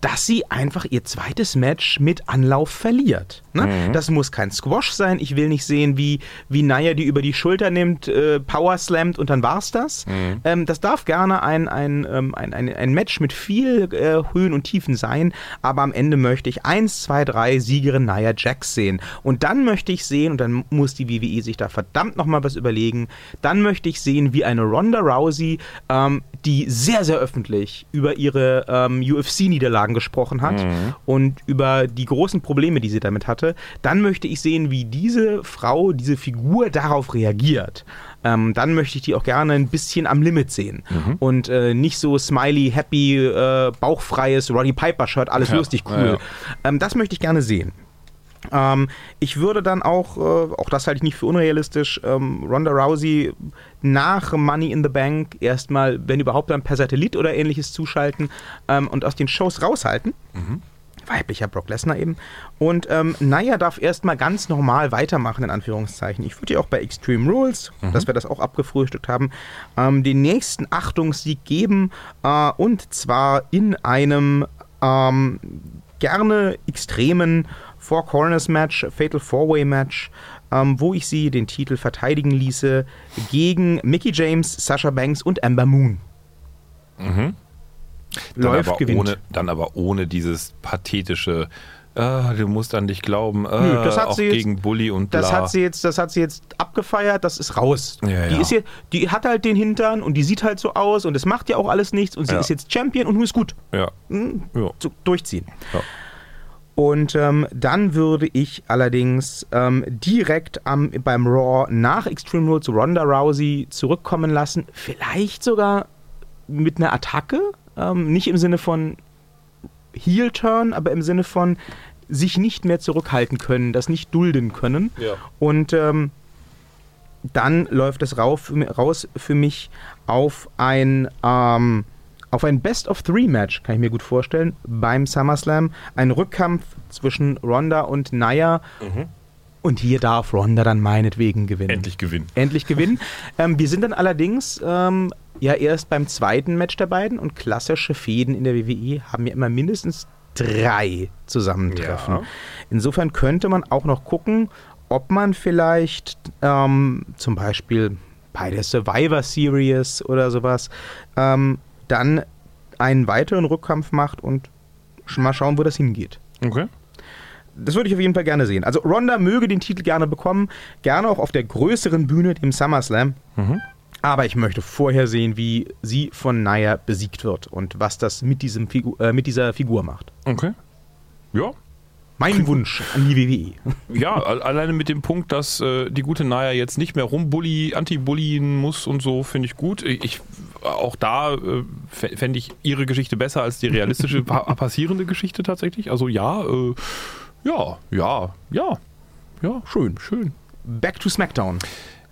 dass sie einfach ihr zweites Match mit Anlauf verliert. Ne? Das muss kein Squash sein. Ich will nicht sehen, wie, wie Naya die über die Schulter nimmt, äh, Power slammt und dann war's das. Ähm, das darf gerne ein, ein, ähm, ein, ein, ein Match mit viel äh, Höhen und Tiefen sein, aber am Ende möchte ich 1, 2, 3 Siegerin Nia Jax sehen. Und dann möchte ich sehen, und dann muss die WWE sich da verdammt nochmal was überlegen, dann möchte ich sehen, wie eine Ronda Rousey, ähm, die sehr, sehr öffentlich über ihre ähm, UFC-Niederlagen gesprochen hat und über die großen Probleme, die sie damit hatte, dann möchte ich sehen, wie diese Frau, diese Figur darauf reagiert. Ähm, dann möchte ich die auch gerne ein bisschen am Limit sehen. Und äh, nicht so smiley, happy, äh, bauchfreies Roddy Piper-Shirt, alles Ja, lustig, ja, cool. ja. Ähm, das möchte ich gerne sehen. Ähm, ich würde dann auch, äh, auch das halte ich nicht für unrealistisch, ähm, Ronda Rousey nach Money in the Bank erstmal, wenn überhaupt, dann per Satellit oder ähnliches zuschalten ähm, und aus den Shows raushalten. Weiblicher Brock Lesnar eben. Und ähm, Naya darf erstmal ganz normal weitermachen, in Anführungszeichen. Ich würde ihr auch bei Extreme Rules, dass wir das auch abgefrühstückt haben, ähm, den nächsten Achtungssieg geben. Äh, und zwar in einem ähm, gerne extremen Four Corners Match, Fatal Four Way Match, ähm, wo ich sie den Titel verteidigen ließe gegen Mickey James, Sasha Banks und Amber Moon. Dann Läuft, aber, gewinnt. ohne, dann aber ohne dieses pathetische, ah, du musst an dich glauben, ah, Nö, das hat sie jetzt- gegen Bully und Das bla. hat sie jetzt, das hat sie jetzt abgefeiert, das ist raus. Ja, die, ja. ist hier, die hat halt den Hintern und die sieht halt so aus und es macht ja auch alles nichts und sie Ja. ist jetzt Champion und nun ist gut. ja. Hm, Ja. so, durchziehen. Ja. Und ähm, dann würde ich allerdings ähm, direkt am, beim Raw nach Extreme Rules Ronda Rousey zurückkommen lassen. Vielleicht sogar mit einer Attacke. Ähm, nicht im Sinne von Heel-Turn, aber im Sinne von sich nicht mehr zurückhalten können, das nicht dulden können. Ja. Und ähm, dann läuft es raus für mich auf ein, ähm, auf ein Best-of-Three-Match kann ich mir gut vorstellen beim SummerSlam. Ein Rückkampf zwischen Ronda und Naya. Und hier darf Ronda dann meinetwegen gewinnen. Endlich gewinnen. Endlich gewinnen. ähm, wir sind dann allerdings ähm, ja erst beim zweiten Match der beiden und klassische Fäden in der WWE haben ja immer mindestens drei Zusammentreffen. Ja. Insofern könnte man auch noch gucken, ob man vielleicht ähm, zum Beispiel bei der Survivor Series oder sowas ähm, dann einen weiteren Rückkampf macht und mal schauen, wo das hingeht. Okay. Das würde ich auf jeden Fall gerne sehen. Also Ronda möge den Titel gerne bekommen, gerne auch auf der größeren Bühne, dem SummerSlam. Mhm. Aber ich möchte vorher sehen, wie sie von Naya besiegt wird und was das mit, diesem Figu äh, mit dieser Figur macht. Okay. Ja. Mein Wunsch an die WWE. Ja, al- alleine mit dem Punkt, dass äh, die gute Naya jetzt nicht mehr rumbully, anti-bullien muss und so, finde ich gut. Ich, auch da äh, fände ich ihre Geschichte besser als die realistische pa passierende Geschichte tatsächlich. Also ja, äh, ja, ja, ja, ja, schön, schön. Back to SmackDown.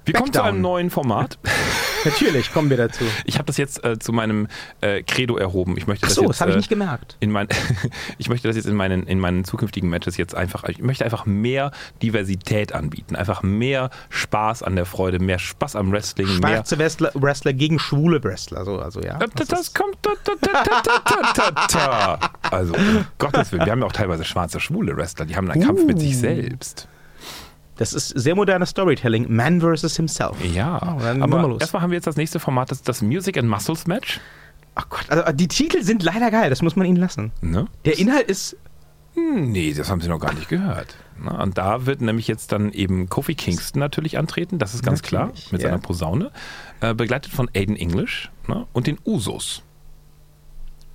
Wir kommen zu Backdown. einem neuen Format. Natürlich, kommen wir dazu. Ich habe das jetzt äh, zu meinem äh, Credo erhoben. Ich möchte Ach das so, jetzt, das habe ich äh, nicht gemerkt. in mein, ich möchte das jetzt in meinen, in meinen zukünftigen Matches jetzt einfach, ich möchte einfach mehr Diversität anbieten, einfach mehr Spaß an der Freude, mehr Spaß am Wrestling, mehr. Schwarze Wrestler, Wrestler gegen schwule Wrestler, so, also ja. Äh, Das, das kommt. Da, da, da, da, da, da, da, da. Also, um Gottes Willen, wir haben ja auch teilweise schwarze, schwule Wrestler, die haben einen Kampf mit sich selbst. Das ist sehr modernes Storytelling. Man versus himself. Ja, Oh, dann machen wir aber los. erstmal haben wir jetzt das nächste Format, das, das Music and Muscles Match. Ach Gott, also die Titel sind leider geil, das muss man ihnen lassen. Ne? Der Inhalt ist. Hm, Nee, das haben sie noch gar nicht gehört. Na, und da wird nämlich jetzt dann eben Kofi Kingston natürlich antreten, das ist ganz Natürlich, klar, mit ja. seiner Posaune, äh, begleitet von Aiden English ne, und den Usos.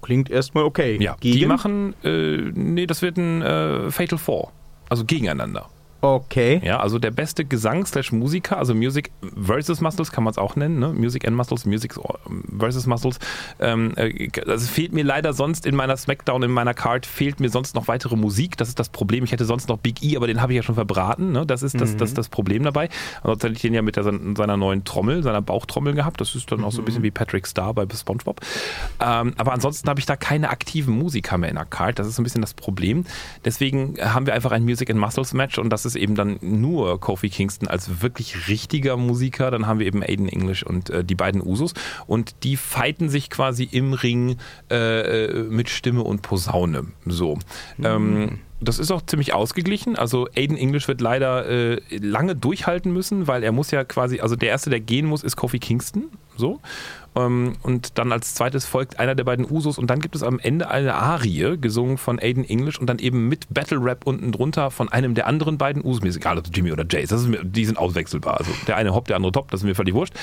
Klingt erstmal okay. Ja, Gegen? die machen, äh, nee, das wird ein äh, Fatal Four, also gegeneinander. Okay. Ja, also der beste Gesang slash Musiker, also Music versus Muscles kann man es auch nennen, ne? Music and Muscles, Music versus Muscles. Ähm, äh, also es fehlt mir leider sonst in meiner Smackdown, in meiner Card, fehlt mir sonst noch weitere Musik. Das ist das Problem. Ich hätte sonst noch Big E, aber den habe ich ja schon verbraten. Ne? Das ist das, das, das Problem dabei. Ansonsten hätte ich den ja mit der, seiner neuen Trommel, seiner Bauchtrommel gehabt. Das ist dann auch so ein bisschen wie Patrick Star bei SpongeBob. Ähm, aber ansonsten habe ich da keine aktiven Musiker mehr in der Card. Das ist so ein bisschen das Problem. Deswegen haben wir einfach ein Music and Muscles Match und das ist eben dann nur Kofi Kingston als wirklich richtiger Musiker. Dann haben wir eben Aiden English und äh, die beiden Usos und die fighten sich quasi im Ring äh, äh, mit Stimme und Posaune. So. Ähm, das ist auch ziemlich ausgeglichen. Also Aiden English wird leider äh, lange durchhalten müssen, weil er muss ja quasi, also der erste, der gehen muss, ist Kofi Kingston. So. Ähm, und dann als zweites folgt einer der beiden Usos und dann gibt es am Ende eine Arie, gesungen von Aiden English und dann eben mit Battle Rap unten drunter von einem der anderen beiden Usos. Mir ist egal, ob es Jimmy oder Jace, das ist mir, die sind auswechselbar. Also der eine hopp, der andere top, das ist mir völlig wurscht.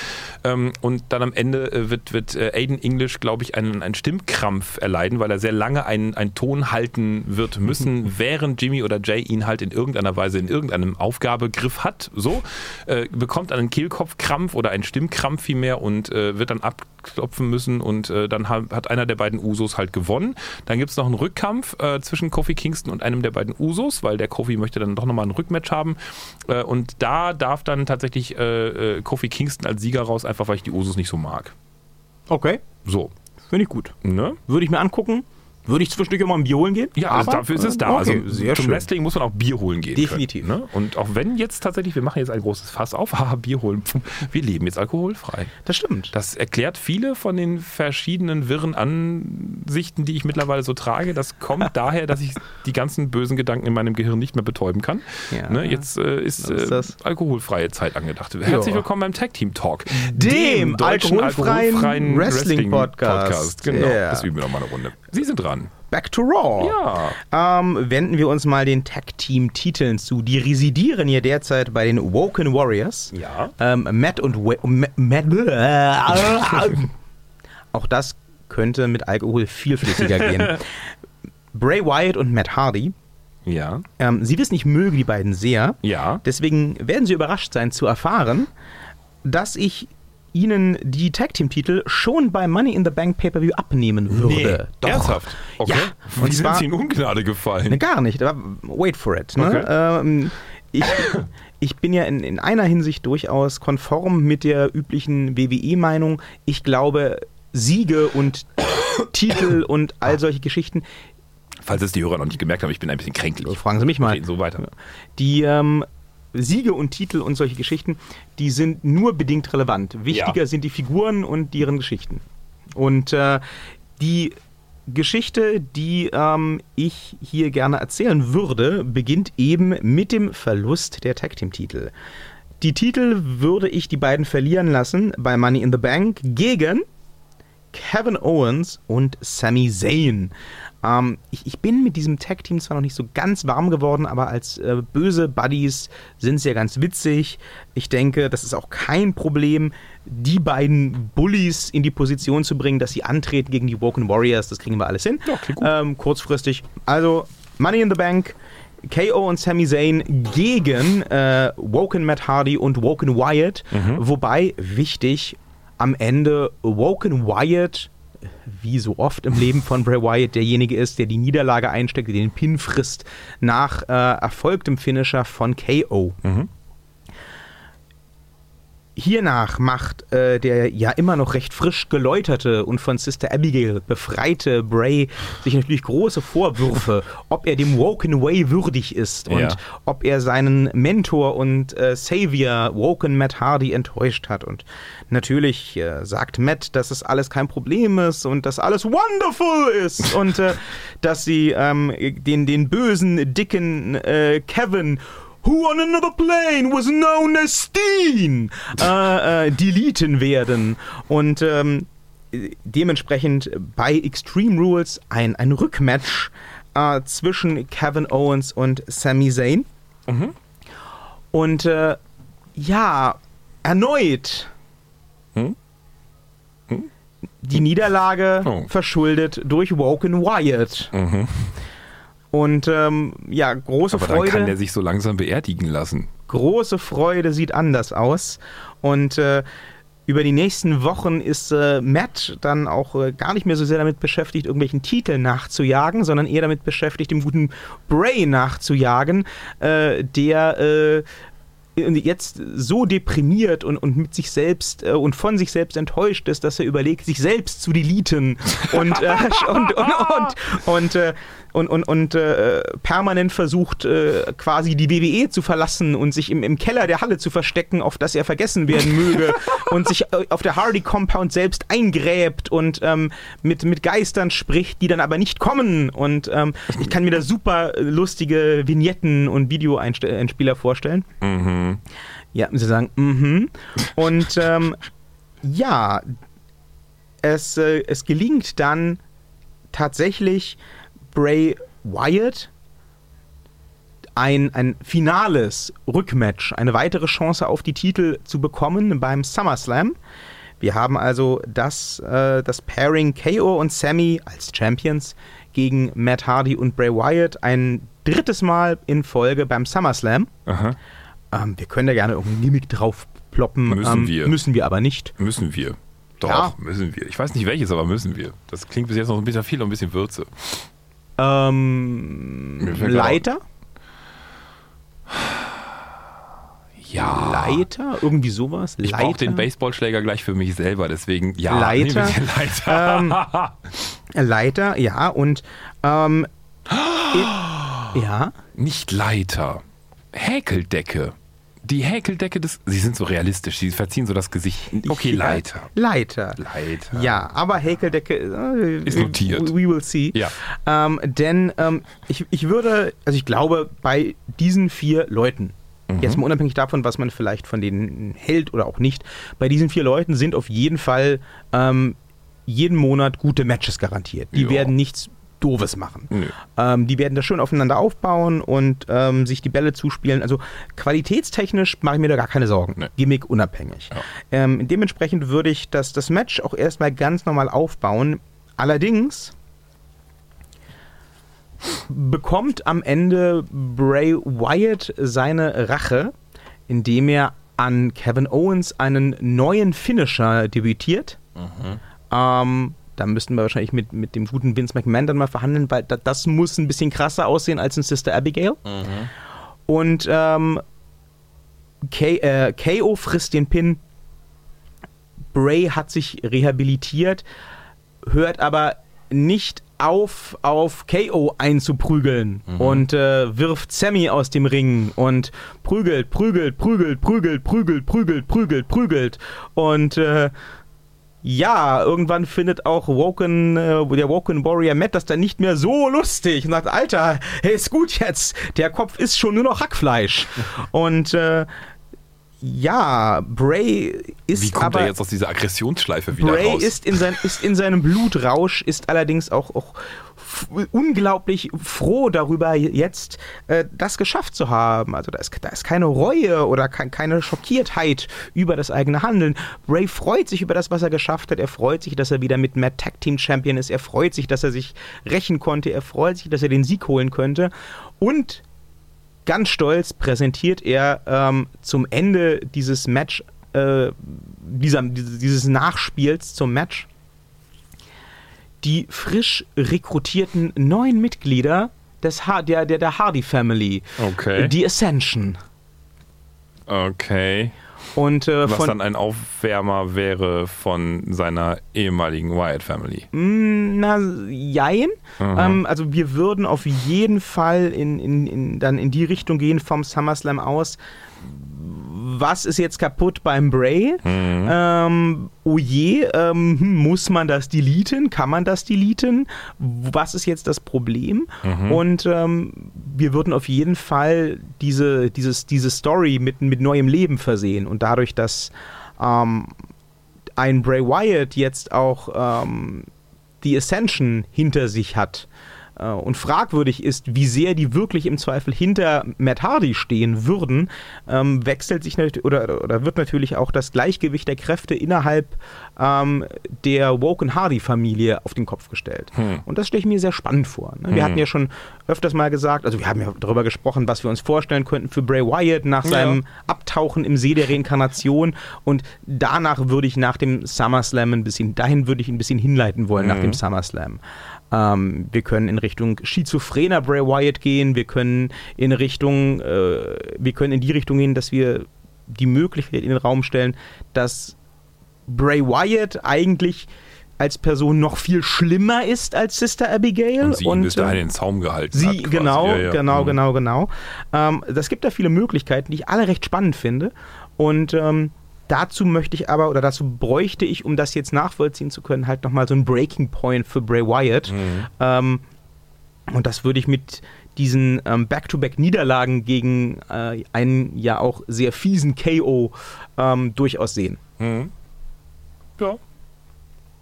Ähm, und dann am Ende äh, wird, wird äh, Aiden English, glaube ich, einen, einen Stimmkrampf erleiden, weil er sehr lange einen, einen Ton halten wird müssen, während Jimmy oder Jay ihn halt in irgendeiner Weise in irgendeinem Aufgabegriff hat. So, äh, bekommt einen Kehlkopfkrampf oder einen Stimmkrampf vielmehr und wird dann abklopfen müssen und äh, dann ha- hat einer der beiden Usos halt gewonnen. Dann gibt es noch einen Rückkampf äh, zwischen Kofi Kingston und einem der beiden Usos, weil der Kofi möchte dann doch nochmal ein Rückmatch haben. Äh, und da darf dann tatsächlich äh, äh, Kofi Kingston als Sieger raus, einfach weil ich die Usos nicht so mag. Okay. So, Finde ich gut. ne? Würde ich mir angucken. Würde ich zwischendurch immer ein Bier holen gehen? Ja, also Aber, dafür ist es da. Okay, also zum schön. Wrestling muss man auch Bier holen gehen. Definitiv. Können, ne? Und auch wenn jetzt tatsächlich, wir machen jetzt ein großes Fass auf, haha, Bier holen, wir leben jetzt alkoholfrei. Das stimmt. Das erklärt viele von den verschiedenen wirren Ansichten, die ich mittlerweile so trage. Das kommt daher, dass ich die ganzen bösen Gedanken in meinem Gehirn nicht mehr betäuben kann. Ja. Ne, jetzt äh, ist, äh, alkoholfreie Zeit angedacht. Herzlich willkommen beim Tag Team Talk. Dem alkoholfreien Wrestling-Podcast. Genau, Ja. das üben wir noch mal eine Runde. Sie sind dran. Back to Raw. Ja. Ähm, wenden wir uns mal den Tag-Team-Titeln zu. Die residieren hier derzeit bei den Woken Warriors. Ja. Ähm, Matt und Wa Ma Matt. Auch das könnte mit Alkohol viel flüssiger gehen. Bray Wyatt und Matt Hardy. Ja. Ähm, Sie wissen, ich möge die beiden sehr. Ja. Deswegen werden Sie überrascht sein zu erfahren, dass ich Ihnen die Tag Team Titel schon bei Money in the Bank Pay-Per-View abnehmen würde. Doch. Ernsthaft? Okay. Ja, Wie und sind Sie in Ungnade gefallen? Ne, gar nicht. Wait for it. Ne? Okay. Ähm, ich, ich bin ja in, in einer Hinsicht durchaus konform mit der üblichen WWE-Meinung. Ich glaube, Siege und Titel und all solche Geschichten. Falls es die Hörer noch nicht gemerkt haben, ich bin ein bisschen kränklich. Fragen Sie mich mal. So weiter. Die ähm, Siege und Titel und solche Geschichten, die sind nur bedingt relevant. Wichtiger Ja. sind die Figuren und deren Geschichten. Und äh, die Geschichte, die ähm, ich hier gerne erzählen würde, beginnt eben mit dem Verlust der Tag Team Titel. Die Titel würde ich die beiden verlieren lassen bei Money in the Bank gegen Kevin Owens und Sami Zayn. Ähm, ich, ich bin mit diesem Tag-Team zwar noch nicht so ganz warm geworden, aber als äh, böse Buddies sind sie ja ganz witzig. Ich denke, das ist auch kein Problem, die beiden Bullies in die Position zu bringen, dass sie antreten gegen die Woken Warriors. Das kriegen wir alles hin. Ja. Ähm, kurzfristig. Also, Money in the Bank. KO und Sami Zayn gegen äh, Woken Matt Hardy und Woken Wyatt. Wobei, wichtig, am Ende Woken Wyatt, wie so oft im Leben von Bray Wyatt, derjenige ist, der die Niederlage einsteckt, der den Pin frisst, nach äh, erfolgtem Finisher von KO. Hiernach macht äh, der ja immer noch recht frisch geläuterte und von Sister Abigail befreite Bray sich natürlich große Vorwürfe, ob er dem Woken Way würdig ist und Ja. ob er seinen Mentor und äh, Savior Woken Matt Hardy enttäuscht hat. Und natürlich äh, sagt Matt, dass es alles kein Problem ist und dass alles wonderful ist und äh, dass sie ähm, den, den bösen, dicken äh, Kevin Who on another plane was known as Steen, äh, äh, deleten werden. Und ähm, dementsprechend bei Extreme Rules ein, ein Rückmatch äh, zwischen Kevin Owens und Sami Zayn. Und äh, ja, erneut Hm? die Niederlage Oh. verschuldet durch Woken Wyatt. Mhm. Und ähm, ja, große Aber dann Freude. kann der sich so langsam beerdigen lassen. große Freude sieht anders aus. Und äh, über die nächsten Wochen ist äh, Matt dann auch äh, gar nicht mehr so sehr damit beschäftigt, irgendwelchen Titeln nachzujagen, sondern eher damit beschäftigt, dem guten Bray nachzujagen, äh, der äh, jetzt so deprimiert und, und mit sich selbst äh, und von sich selbst enttäuscht ist, dass er überlegt, sich selbst zu deleten und, äh, und, und, und, und, äh, und, und, und äh, permanent versucht, äh, quasi die WWE zu verlassen und sich im, im Keller der Halle zu verstecken, auf das er vergessen werden möge und sich äh, auf der Hardy Compound selbst eingräbt und ähm, mit, mit Geistern spricht, die dann aber nicht kommen. Und ähm, ich kann mir da super lustige Vignetten und Videoeinspieler vorstellen. Mhm. Ja, sie sagen, mhm. Und ähm, ja, es, äh, es gelingt dann tatsächlich Bray Wyatt ein, ein finales Rückmatch, eine weitere Chance auf die Titel zu bekommen beim SummerSlam. Wir haben also das, äh, das Pairing KO und Sammy als Champions gegen Matt Hardy und Bray Wyatt ein drittes Mal in Folge beim SummerSlam. Ähm, wir können da gerne irgendein Gimmick drauf ploppen. Müssen ähm, wir. Müssen wir aber nicht. Müssen wir. Doch, Ja. müssen wir. Ich weiß nicht welches, aber müssen wir. Das klingt bis jetzt noch ein bisschen viel und ein bisschen Würze. Ähm, Leiter? Ja. Leiter? Irgendwie sowas? Ich brauche den Baseballschläger gleich für mich selber, deswegen ja. Leiter? Leiter. Ähm, Leiter, ja. Und ähm, ja. Nicht Leiter. Häkeldecke. Die Häkeldecke des. Sie sind so realistisch, sie verziehen so das Gesicht. Okay, Leiter. Leiter. Leiter. Ja, aber Häkeldecke äh, Ist notiert. We will see. Ja. Ähm, denn ähm, ich, ich würde, also ich glaube, bei diesen vier Leuten, Mhm. jetzt mal unabhängig davon, was man vielleicht von denen hält oder auch nicht, bei diesen vier Leuten sind auf jeden Fall ähm, jeden Monat gute Matches garantiert. Die Ja. werden nichts Doofes machen. Ähm, die werden da schön aufeinander aufbauen und ähm, sich die Bälle zuspielen. Also qualitätstechnisch mache ich mir da gar keine Sorgen. Nee. Gimmick unabhängig. Ja. Ähm, dementsprechend würde ich das, das Match auch erstmal ganz normal aufbauen. Allerdings bekommt am Ende Bray Wyatt seine Rache, indem er an Kevin Owens einen neuen Finisher debütiert. Ähm, da müssten wir wahrscheinlich mit, mit dem guten Vince McMahon dann mal verhandeln, weil da, das muss ein bisschen krasser aussehen als ein Sister Abigail. Und ähm, äh, KO frisst den Pin. Bray hat sich rehabilitiert, hört aber nicht auf, auf KO einzuprügeln und äh, wirft Sammy aus dem Ring und prügelt, prügelt, prügelt, prügelt, prügelt, prügelt, prügelt, prügelt. Und äh, ja, irgendwann findet auch Woken, äh, der Woken Warrior Matt das dann nicht mehr so lustig und sagt, Alter, hey, ist gut jetzt, der Kopf ist schon nur noch Hackfleisch. und äh, ja, Bray ist Wie kommt aber er jetzt aus dieser Aggressionsschleife wieder Bray raus? ist in, sein, ist in seinem Blutrausch, ist allerdings auch, auch unglaublich froh darüber, jetzt äh, das geschafft zu haben. Also da ist, da ist keine Reue oder kein, keine Schockiertheit über das eigene Handeln. Bray freut sich über das, was er geschafft hat. Er freut sich, dass er wieder mit Matt Tag Team Champion ist. Er freut sich, dass er sich rächen konnte. Er freut sich, dass er den Sieg holen könnte. Und ganz stolz präsentiert er ähm, zum Ende dieses Match, äh, dieser, dieses Nachspiels zum Match, die frisch rekrutierten neuen Mitglieder des ha der, der, der Hardy Family, Okay. die Ascension. Okay. Und äh, Was von, dann ein Aufwärmer wäre von seiner ehemaligen Wyatt Family. Mm, Na, jein. Aha. Ähm, also wir würden auf jeden Fall in, in, in, dann in die Richtung gehen vom SummerSlam aus. Was ist jetzt kaputt beim Bray? Mhm. Ähm, oh je, ähm, hm, muss man das deleten? Kann man das deleten? Was ist jetzt das Problem? Mhm. Und ähm, wir würden auf jeden Fall diese, dieses, diese Story mit, mit neuem Leben versehen. Und dadurch, dass ähm, ein Bray Wyatt jetzt auch ähm, die Ascension hinter sich hat äh, und fragwürdig ist, wie sehr die wirklich im Zweifel hinter Matt Hardy stehen würden, ähm, wechselt sich oder, oder wird natürlich auch das Gleichgewicht der Kräfte innerhalb ähm, der Woken Hardy Familie auf den Kopf gestellt. Hm. Und das stelle ich mir sehr spannend vor. Ne? Wir Hm. hatten ja schon öfters mal gesagt, also wir haben ja darüber gesprochen, was wir uns vorstellen könnten für Bray Wyatt nach Ja. seinem Abtauchen im See der Reinkarnation und danach würde ich nach dem SummerSlam ein bisschen, dahin würde ich ein bisschen hinleiten wollen nach Mhm. dem SummerSlam. Ähm, wir können in Richtung schizophrener Bray Wyatt gehen, wir können in Richtung, äh, wir können in die Richtung gehen, dass wir die Möglichkeit in den Raum stellen, dass Bray Wyatt eigentlich als Person noch viel schlimmer ist als Sister Abigail. Und sie ihn bis äh, dahin in den Zaum gehalten hat. Sie, quasi. genau, Ja, ja. genau, Mhm. genau, genau. Ähm, das gibt da viele Möglichkeiten, die ich alle recht spannend finde. Und ähm, dazu möchte ich aber, oder dazu bräuchte ich, um das jetzt nachvollziehen zu können, halt nochmal so ein Breaking Point für Bray Wyatt. Mhm. Ähm, und das würde ich mit diesen ähm, Back-to-Back-Niederlagen gegen äh, einen ja auch sehr fiesen KO ähm, durchaus sehen. Mhm. Ja.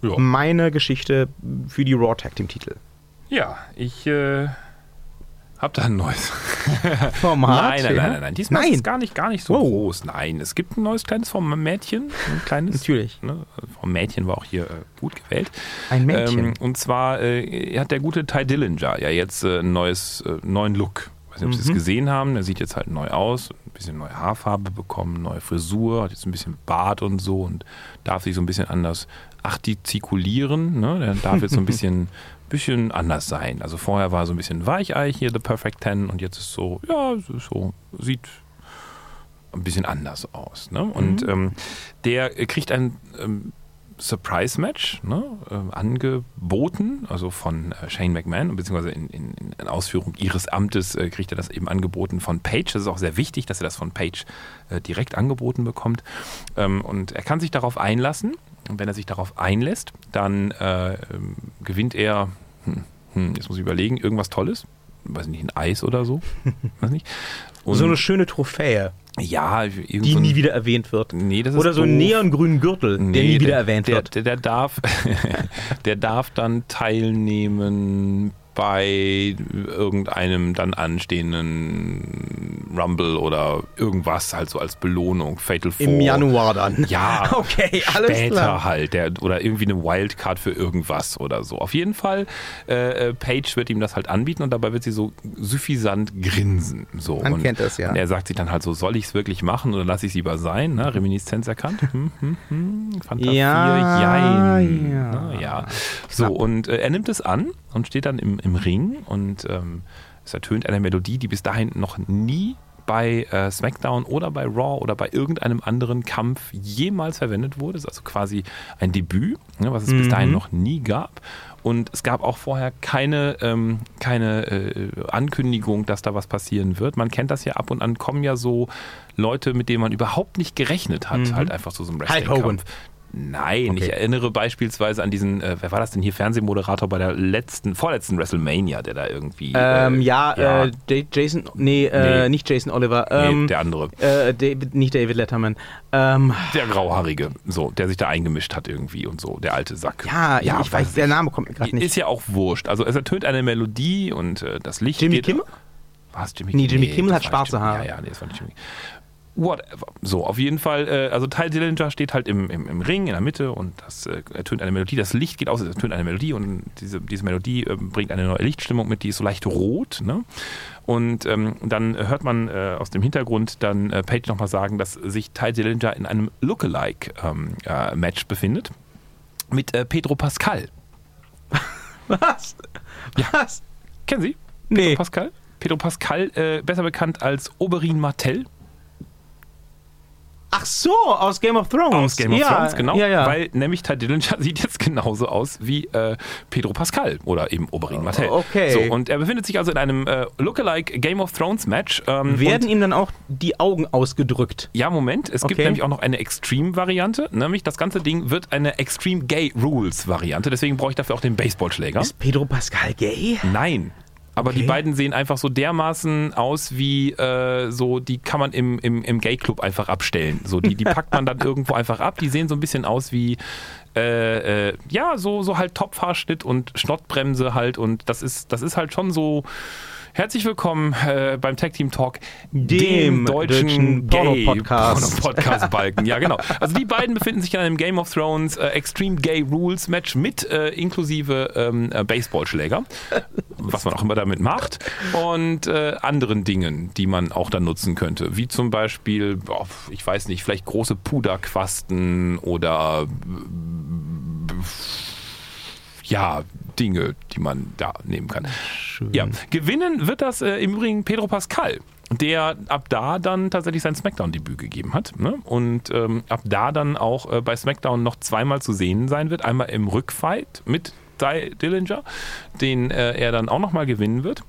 Ja. Meine Geschichte für die Raw Tag Team Titel. Ja, ich äh, hab da ein neues. Format. nein, nein, nein, nein, nein. Diesmal Nein. ist es gar nicht, gar nicht so Wow. groß. Nein, es gibt ein neues kleines Formätchen. Ein kleines. Natürlich. Ne, Formätchen war auch hier äh, gut gewählt. Ein Mädchen. Ähm, und zwar äh, hat der gute Ty Dillinger ja jetzt äh, ein neues, äh, neuen Look. Ich weiß nicht, ob Sie es Mhm. gesehen haben. Der sieht jetzt halt neu aus. Ein bisschen neue Haarfarbe bekommen, neue Frisur, hat jetzt ein bisschen Bart und so und darf sich so ein bisschen anders artikulieren. Ne? Der darf jetzt so ein bisschen, bisschen anders sein. Also vorher war so ein bisschen Weichei hier, The Perfect Ten, und jetzt ist so, ja, so, sieht ein bisschen anders aus. Ne? Und Mhm. ähm, der kriegt ein ähm, Surprise-Match ne, äh, angeboten, also von äh, Shane McMahon, beziehungsweise in, in, in Ausführung ihres Amtes äh, kriegt er das eben angeboten von Page. Das ist auch sehr wichtig, dass er das von Page äh, direkt angeboten bekommt. Ähm, und er kann sich darauf einlassen. Und wenn er sich darauf einlässt, dann äh, ähm, gewinnt er, hm, hm, jetzt muss ich überlegen, irgendwas Tolles. Weiß nicht, ein Eis oder so. Weiß nicht. Und, so eine schöne Trophäe, ja, die so nie wieder erwähnt wird. Nee, das ist Oder so einen neongrünen Gürtel, der Nee, nie wieder der, erwähnt der, wird. Der, der, darf, der darf dann teilnehmen bei irgendeinem dann anstehenden Rumble oder irgendwas halt so als Belohnung. Fatal Four. Im Januar dann. Ja, Okay, alles später klar. halt. Der, oder irgendwie eine Wildcard für irgendwas oder so. Auf jeden Fall, äh, äh, Paige wird ihm das halt anbieten und dabei wird sie so suffisant grinsen. So. Man und, kennt das, ja. Er sagt sich dann halt so, soll ich es wirklich machen oder lasse ich es lieber sein? Ne? Reminiszenz erkannt? Hm, hm, hm. Fanta Ja, 4, jein. ja. Na, ja. So, und äh, er nimmt es an und steht dann im, im Ring und ähm, es ertönt eine Melodie, die bis dahin noch nie bei äh, SmackDown oder bei Raw oder bei irgendeinem anderen Kampf jemals verwendet wurde. Das ist also quasi ein Debüt, ne, was es bis dahin noch nie gab. Und es gab auch vorher keine, ähm, keine äh, Ankündigung, dass da was passieren wird. Man kennt das ja ab und an, kommen ja so Leute, mit denen man überhaupt nicht gerechnet hat, halt einfach zu so einem. Wrestling-Kampf. Nein, Okay. ich erinnere beispielsweise an diesen, äh, wer war das denn hier, Fernsehmoderator bei der letzten, vorletzten WrestleMania, der da irgendwie. Ähm, äh, ja, Äh, Ja- Jason, nee, äh, Nee. nicht Jason Oliver. nee, Ähm, der andere. äh, David, nicht David Letterman. Ähm, Der Grauhaarige, so, der sich da eingemischt hat irgendwie und so, der alte Sack. ja, ich, ich weiß, der Name kommt mir gerade nicht. Ist ja auch wurscht. Also es ertönt eine Melodie und äh, das Licht Jimmy geht... Kimmel? Was, Jimmy Nee, Jimmy Kimmel das hat war schwarze Haare. Ja, ja, nee, das war nicht Jimmy. Whatever. So, auf jeden Fall, äh, also Ty Dillinger steht halt im, im, im Ring in der Mitte und das äh, ertönt eine Melodie. Das Licht geht aus, es ertönt eine Melodie und diese, diese Melodie äh, bringt eine neue Lichtstimmung mit, die ist so leicht rot. Ne? Und ähm, dann hört man äh, aus dem Hintergrund dann äh, Page nochmal sagen, dass sich Ty Dillinger in einem Lookalike-Match befindet mit äh, Pedro Pascal. Was? Was? Kennen Sie? Nee. Pedro Pascal? Pedro Pascal, äh, besser bekannt als Oberyn Martell Ach so, aus Game of Thrones. aus Game of ja, Thrones, genau. Ja, ja. Weil nämlich Ty Dillinger sieht jetzt genauso aus wie äh, Pedro Pascal oder eben Oberyn Martell. okay. So, und er befindet sich also in einem äh, Lookalike Game of Thrones Match. Ähm, Werden ihm dann auch die Augen ausgedrückt? ja, Moment. Es gibt Okay. nämlich auch noch eine Extreme-Variante. Nämlich das ganze Ding wird eine Extreme Gay Rules-Variante. Deswegen brauche ich dafür auch den Baseballschläger. Ist Pedro Pascal gay? Nein. Aber Okay. die beiden sehen einfach so dermaßen aus wie äh, so, die kann man im, im, im Gay-Club einfach abstellen. So, die, die packt man dann irgendwo einfach ab. Die sehen so ein bisschen aus wie, äh, äh, ja, so, so halt Topfhaarschnitt und Schnottbremse halt. Und das ist, das ist halt schon so. Herzlich willkommen äh, beim Tag Team Talk, Dem deutschen Porno-Podcast. Podcast Balken. Ja, genau. Also die beiden befinden sich in einem Game of Thrones äh, Extreme Gay Rules Match mit äh, inklusive ähm, äh, Baseballschläger, was man auch immer damit macht, und äh, anderen Dingen, die man auch dann nutzen könnte, wie zum Beispiel, boah, ich weiß nicht, vielleicht große Puderquasten oder äh, ja, Dinge, die man da nehmen kann. Ja, gewinnen wird das äh, im Übrigen Pedro Pascal, der ab da dann tatsächlich sein Smackdown-Debüt gegeben hat ne? und ähm, ab da dann auch äh, bei Smackdown noch zweimal zu sehen sein wird. Einmal im Rückfight mit Ty Dillinger, den äh, er dann auch nochmal gewinnen wird.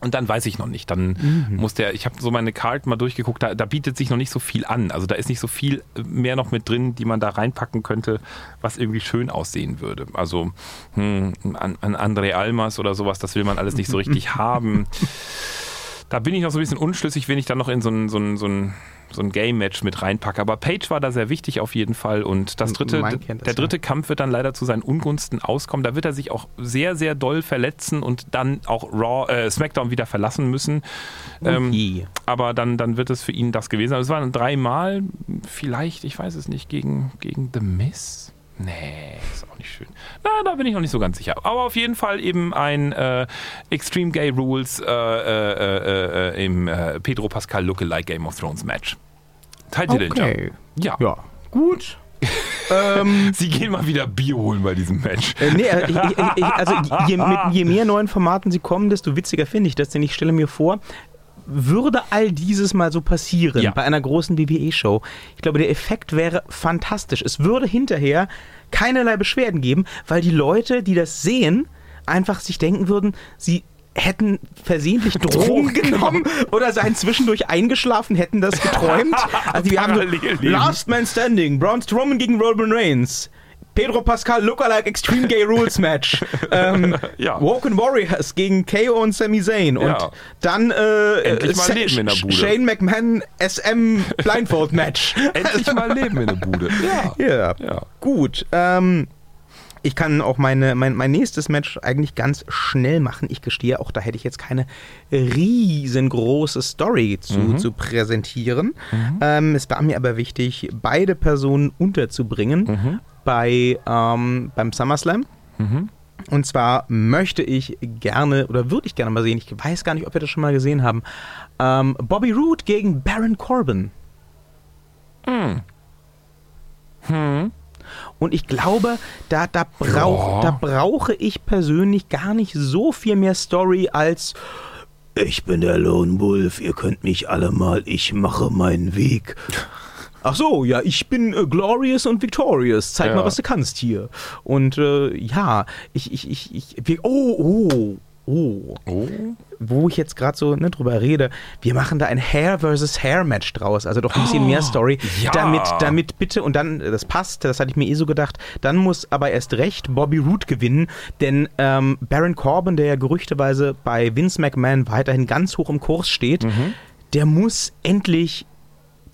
Und dann weiß ich noch nicht. Dann muss der, ich habe so meine Card mal durchgeguckt, da, da bietet sich noch nicht so viel an. Also da ist nicht so viel mehr noch mit drin, die man da reinpacken könnte, was irgendwie schön aussehen würde. Also hm, an, an André Almas oder sowas, das will man alles nicht so richtig haben. Da bin ich noch so ein bisschen unschlüssig, wenn ich dann noch in so ein, so ein, so ein, so ein Game-Match mit reinpacke. Aber Page war da sehr wichtig auf jeden Fall. Und das dritte, kennt das, der dritte Kampf wird dann leider zu seinen Ungunsten auskommen. Da wird er sich auch sehr, sehr doll verletzen und dann auch Raw, äh, SmackDown wieder verlassen müssen. Ähm, aber dann, dann wird es für ihn das gewesen sein. Es waren dreimal, vielleicht, ich weiß es nicht, gegen, gegen The Miz. Nee, ist auch nicht schön. Na, da bin ich noch nicht so ganz sicher. Aber auf jeden Fall eben ein äh, Extreme Gay Rules äh, äh, äh, äh, im äh, Pedro Pascal Lookalike Game of Thrones Match. Dillinger. Okay. Ja. Ja. Gut. ähm, Sie gehen mal wieder Bier holen bei diesem Match. äh, nee, ich, ich, ich, also je, mit, je mehr neuen Formaten sie kommen, desto witziger finde ich das, denn ich stelle mir vor, würde all dieses mal so passieren Ja. bei einer großen WWE-Show, ich glaube, der Effekt wäre fantastisch. Es würde hinterher keinerlei Beschwerden geben, weil die Leute, die das sehen, einfach sich denken würden, sie hätten versehentlich Drogen genommen oder seien zwischendurch eingeschlafen, hätten das geträumt. Also wir haben so. Last Man Standing, Braun Strowman gegen Roman Reigns. Pedro Pascal Lookalike Extreme Gay Rules Match. ähm, Ja. Woken Warriors gegen KO und Sami Zayn. Und Ja. dann äh, Endlich mal Leben in der Bude. Shane McMahon SM Blindfold Match. Endlich mal Leben in der Bude. Ja. Ja, Ja. gut. Ähm, ich kann auch meine, mein, mein nächstes Match eigentlich ganz schnell machen. Ich gestehe, auch da hätte ich jetzt keine riesengroße Story zu, Mhm. zu präsentieren. Ähm, es war mir aber wichtig, beide Personen unterzubringen Mhm. Bei, ähm, beim SummerSlam. Und zwar möchte ich gerne, oder würde ich gerne mal sehen, ich weiß gar nicht, ob wir das schon mal gesehen haben, ähm, Bobby Roode gegen Baron Corbin. Und ich glaube, da, da, brauch, Ja. da brauche ich persönlich gar nicht so viel mehr Story als Ich bin der Lone Wolf, ihr könnt mich alle mal, ich mache meinen Weg. Ach so, ja, ich bin äh, glorious und victorious. Zeig Ja. mal, was du kannst hier. Und äh, ja, ich, ich, ich, ich, wir, oh, oh, oh. Oh. Wo ich jetzt gerade so ne, drüber rede, wir machen da ein Hair versus Hair Match draus, also doch ein bisschen mehr Story, Oh, ja. damit, damit bitte und dann, das passt, das hatte ich mir eh so gedacht, dann muss aber erst recht Bobby Roode gewinnen, denn ähm, Baron Corbin, der ja gerüchteweise bei Vince McMahon weiterhin ganz hoch im Kurs steht, Mhm. der muss endlich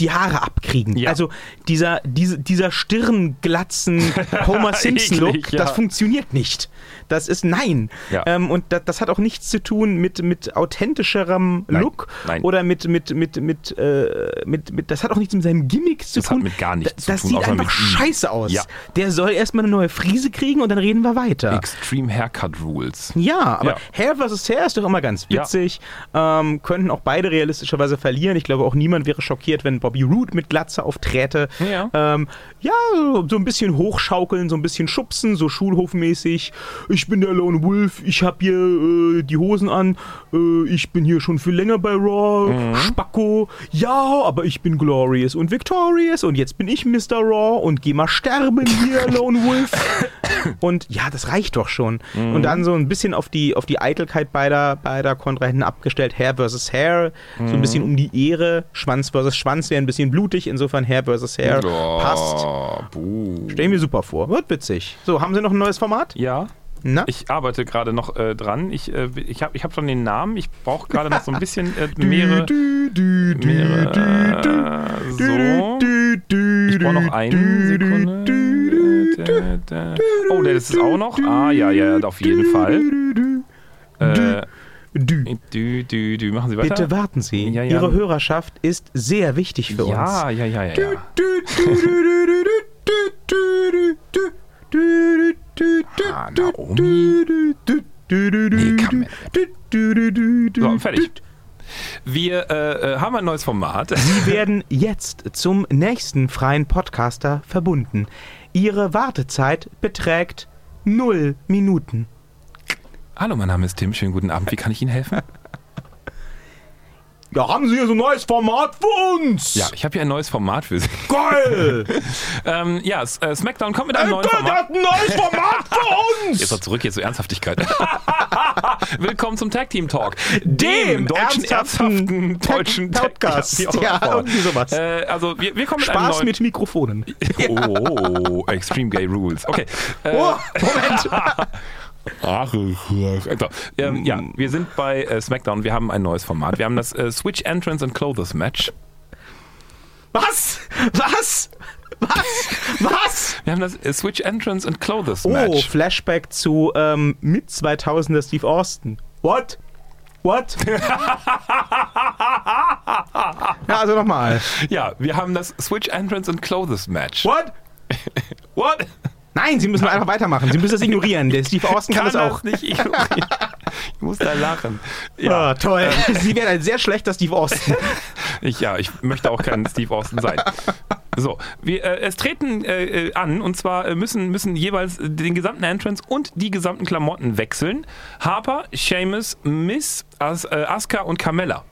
die Haare abkriegen. Ja. Also dieser, diese, dieser Stirnglatzen Homer Simpson-Look, ja. das funktioniert nicht. Das ist nein. Ja. Ähm, und das, das hat auch nichts zu tun mit, mit authentischem Nein, Look nein. oder mit, mit, mit, mit, äh, mit, mit, das hat auch nichts mit seinem Gimmick zu Das hat tun. mit gar nichts das, zu das tun, sieht außer einfach scheiße aus. Ja. Der soll erstmal eine neue Frise kriegen und dann reden wir weiter. Extreme Haircut Rules. Ja, aber Ja. Hair versus Hair ist doch immer ganz Ja. witzig. Ähm, könnten auch beide realistischerweise verlieren. Ich glaube, auch niemand wäre schockiert, wenn Bobby Roode mit Glatze aufträte. Ja. Ähm, ja, so ein bisschen hochschaukeln, so ein bisschen schubsen, so schulhofmäßig. Ich bin der Lone Wolf, ich habe hier äh, die Hosen an, äh, ich bin hier schon viel länger bei Raw, Mhm. Spacko. Ja, aber ich bin glorious und victorious und jetzt bin ich Mr. Raw und geh mal sterben hier, Lone Wolf. Und ja, das reicht doch schon. Mhm. Und dann so ein bisschen auf die, auf die Eitelkeit beider, beider Kontrahenten abgestellt. Hair versus Hair. So ein Mhm. bisschen um die Ehre. Schwanz versus Schwanz wäre ein bisschen blutig. Insofern Hair versus Hair. Passt. Oh, buh. Stell mir super vor. Wird witzig. So, haben Sie noch ein neues Format? Ja, Na? ich arbeite gerade noch äh, dran. Ich, äh, ich habe ich hab schon den Namen. Ich brauche gerade noch so ein bisschen äh, mehrere. Äh, so. Ich brauche noch eine Sekunde. Da, da. Oh, der ist auch noch. Ah, ja, ja, auf jeden Fall. du, Äh, du. du, du, du. Machen Sie weiter. Bitte warten Sie. Ja, ja. Ihre Hörerschaft ist sehr wichtig für uns. Ja, ja, ja, ja. ja. Ah, Naomi. Nee, kann So, fertig. Wir äh, äh, haben ein neues Format. Sie werden jetzt zum nächsten freien Podcaster verbunden. Ihre Wartezeit beträgt null Minuten. Hallo, mein Name ist Tim. Schönen guten Abend. Wie kann ich Ihnen helfen? Ja, haben Sie hier so ein neues Format für uns? Ja, ich habe hier ein neues Format für Sie. Geil! Ähm, ja, äh, SmackDown kommt mit einem Ey, neuen Gott, Format. hat ein neues Format für uns! Jetzt mal zurück hier zur Ernsthaftigkeit. Willkommen zum Tag Team Talk, Dem deutschen ernsthaften ernsthaften Tag- deutschen Podcast. Tag- Ja, Tag- irgendwie sowas. Äh, also wir, wir kommen mit einem Spaß neuen mit Mikrofonen. Oh, Extreme Gay Rules. Okay. Äh, Oh, Moment. Ach, so, ähm, ja, wir sind bei äh, SmackDown. Wir haben ein neues Format. Wir haben das äh, Switch Entrance and Clothes Match. Was? Was? Was? Was? Wir haben das äh, Switch Entrance and Clothes Oh, Match. Flashback zu ähm, mit 2000er Steve Austin. What? What? ja, also nochmal. Ja, wir haben das Switch Entrance and Clothes Match. What? What? Nein, Sie müssen einfach weitermachen. Sie müssen das ignorieren. Der Steve Austin kann, das auch. nicht ignorieren. Ich muss da lachen. Ja, Ah, toll. Sie werden ein sehr schlechter Steve Austin. Ich, ja, ich möchte auch kein Steve Austin sein. So, wir, äh, es treten äh, äh, an und zwar äh, müssen, müssen jeweils den gesamten Entrance und die gesamten Klamotten wechseln. Harper, Seamus, Miss, As, äh, Asuka und Carmella.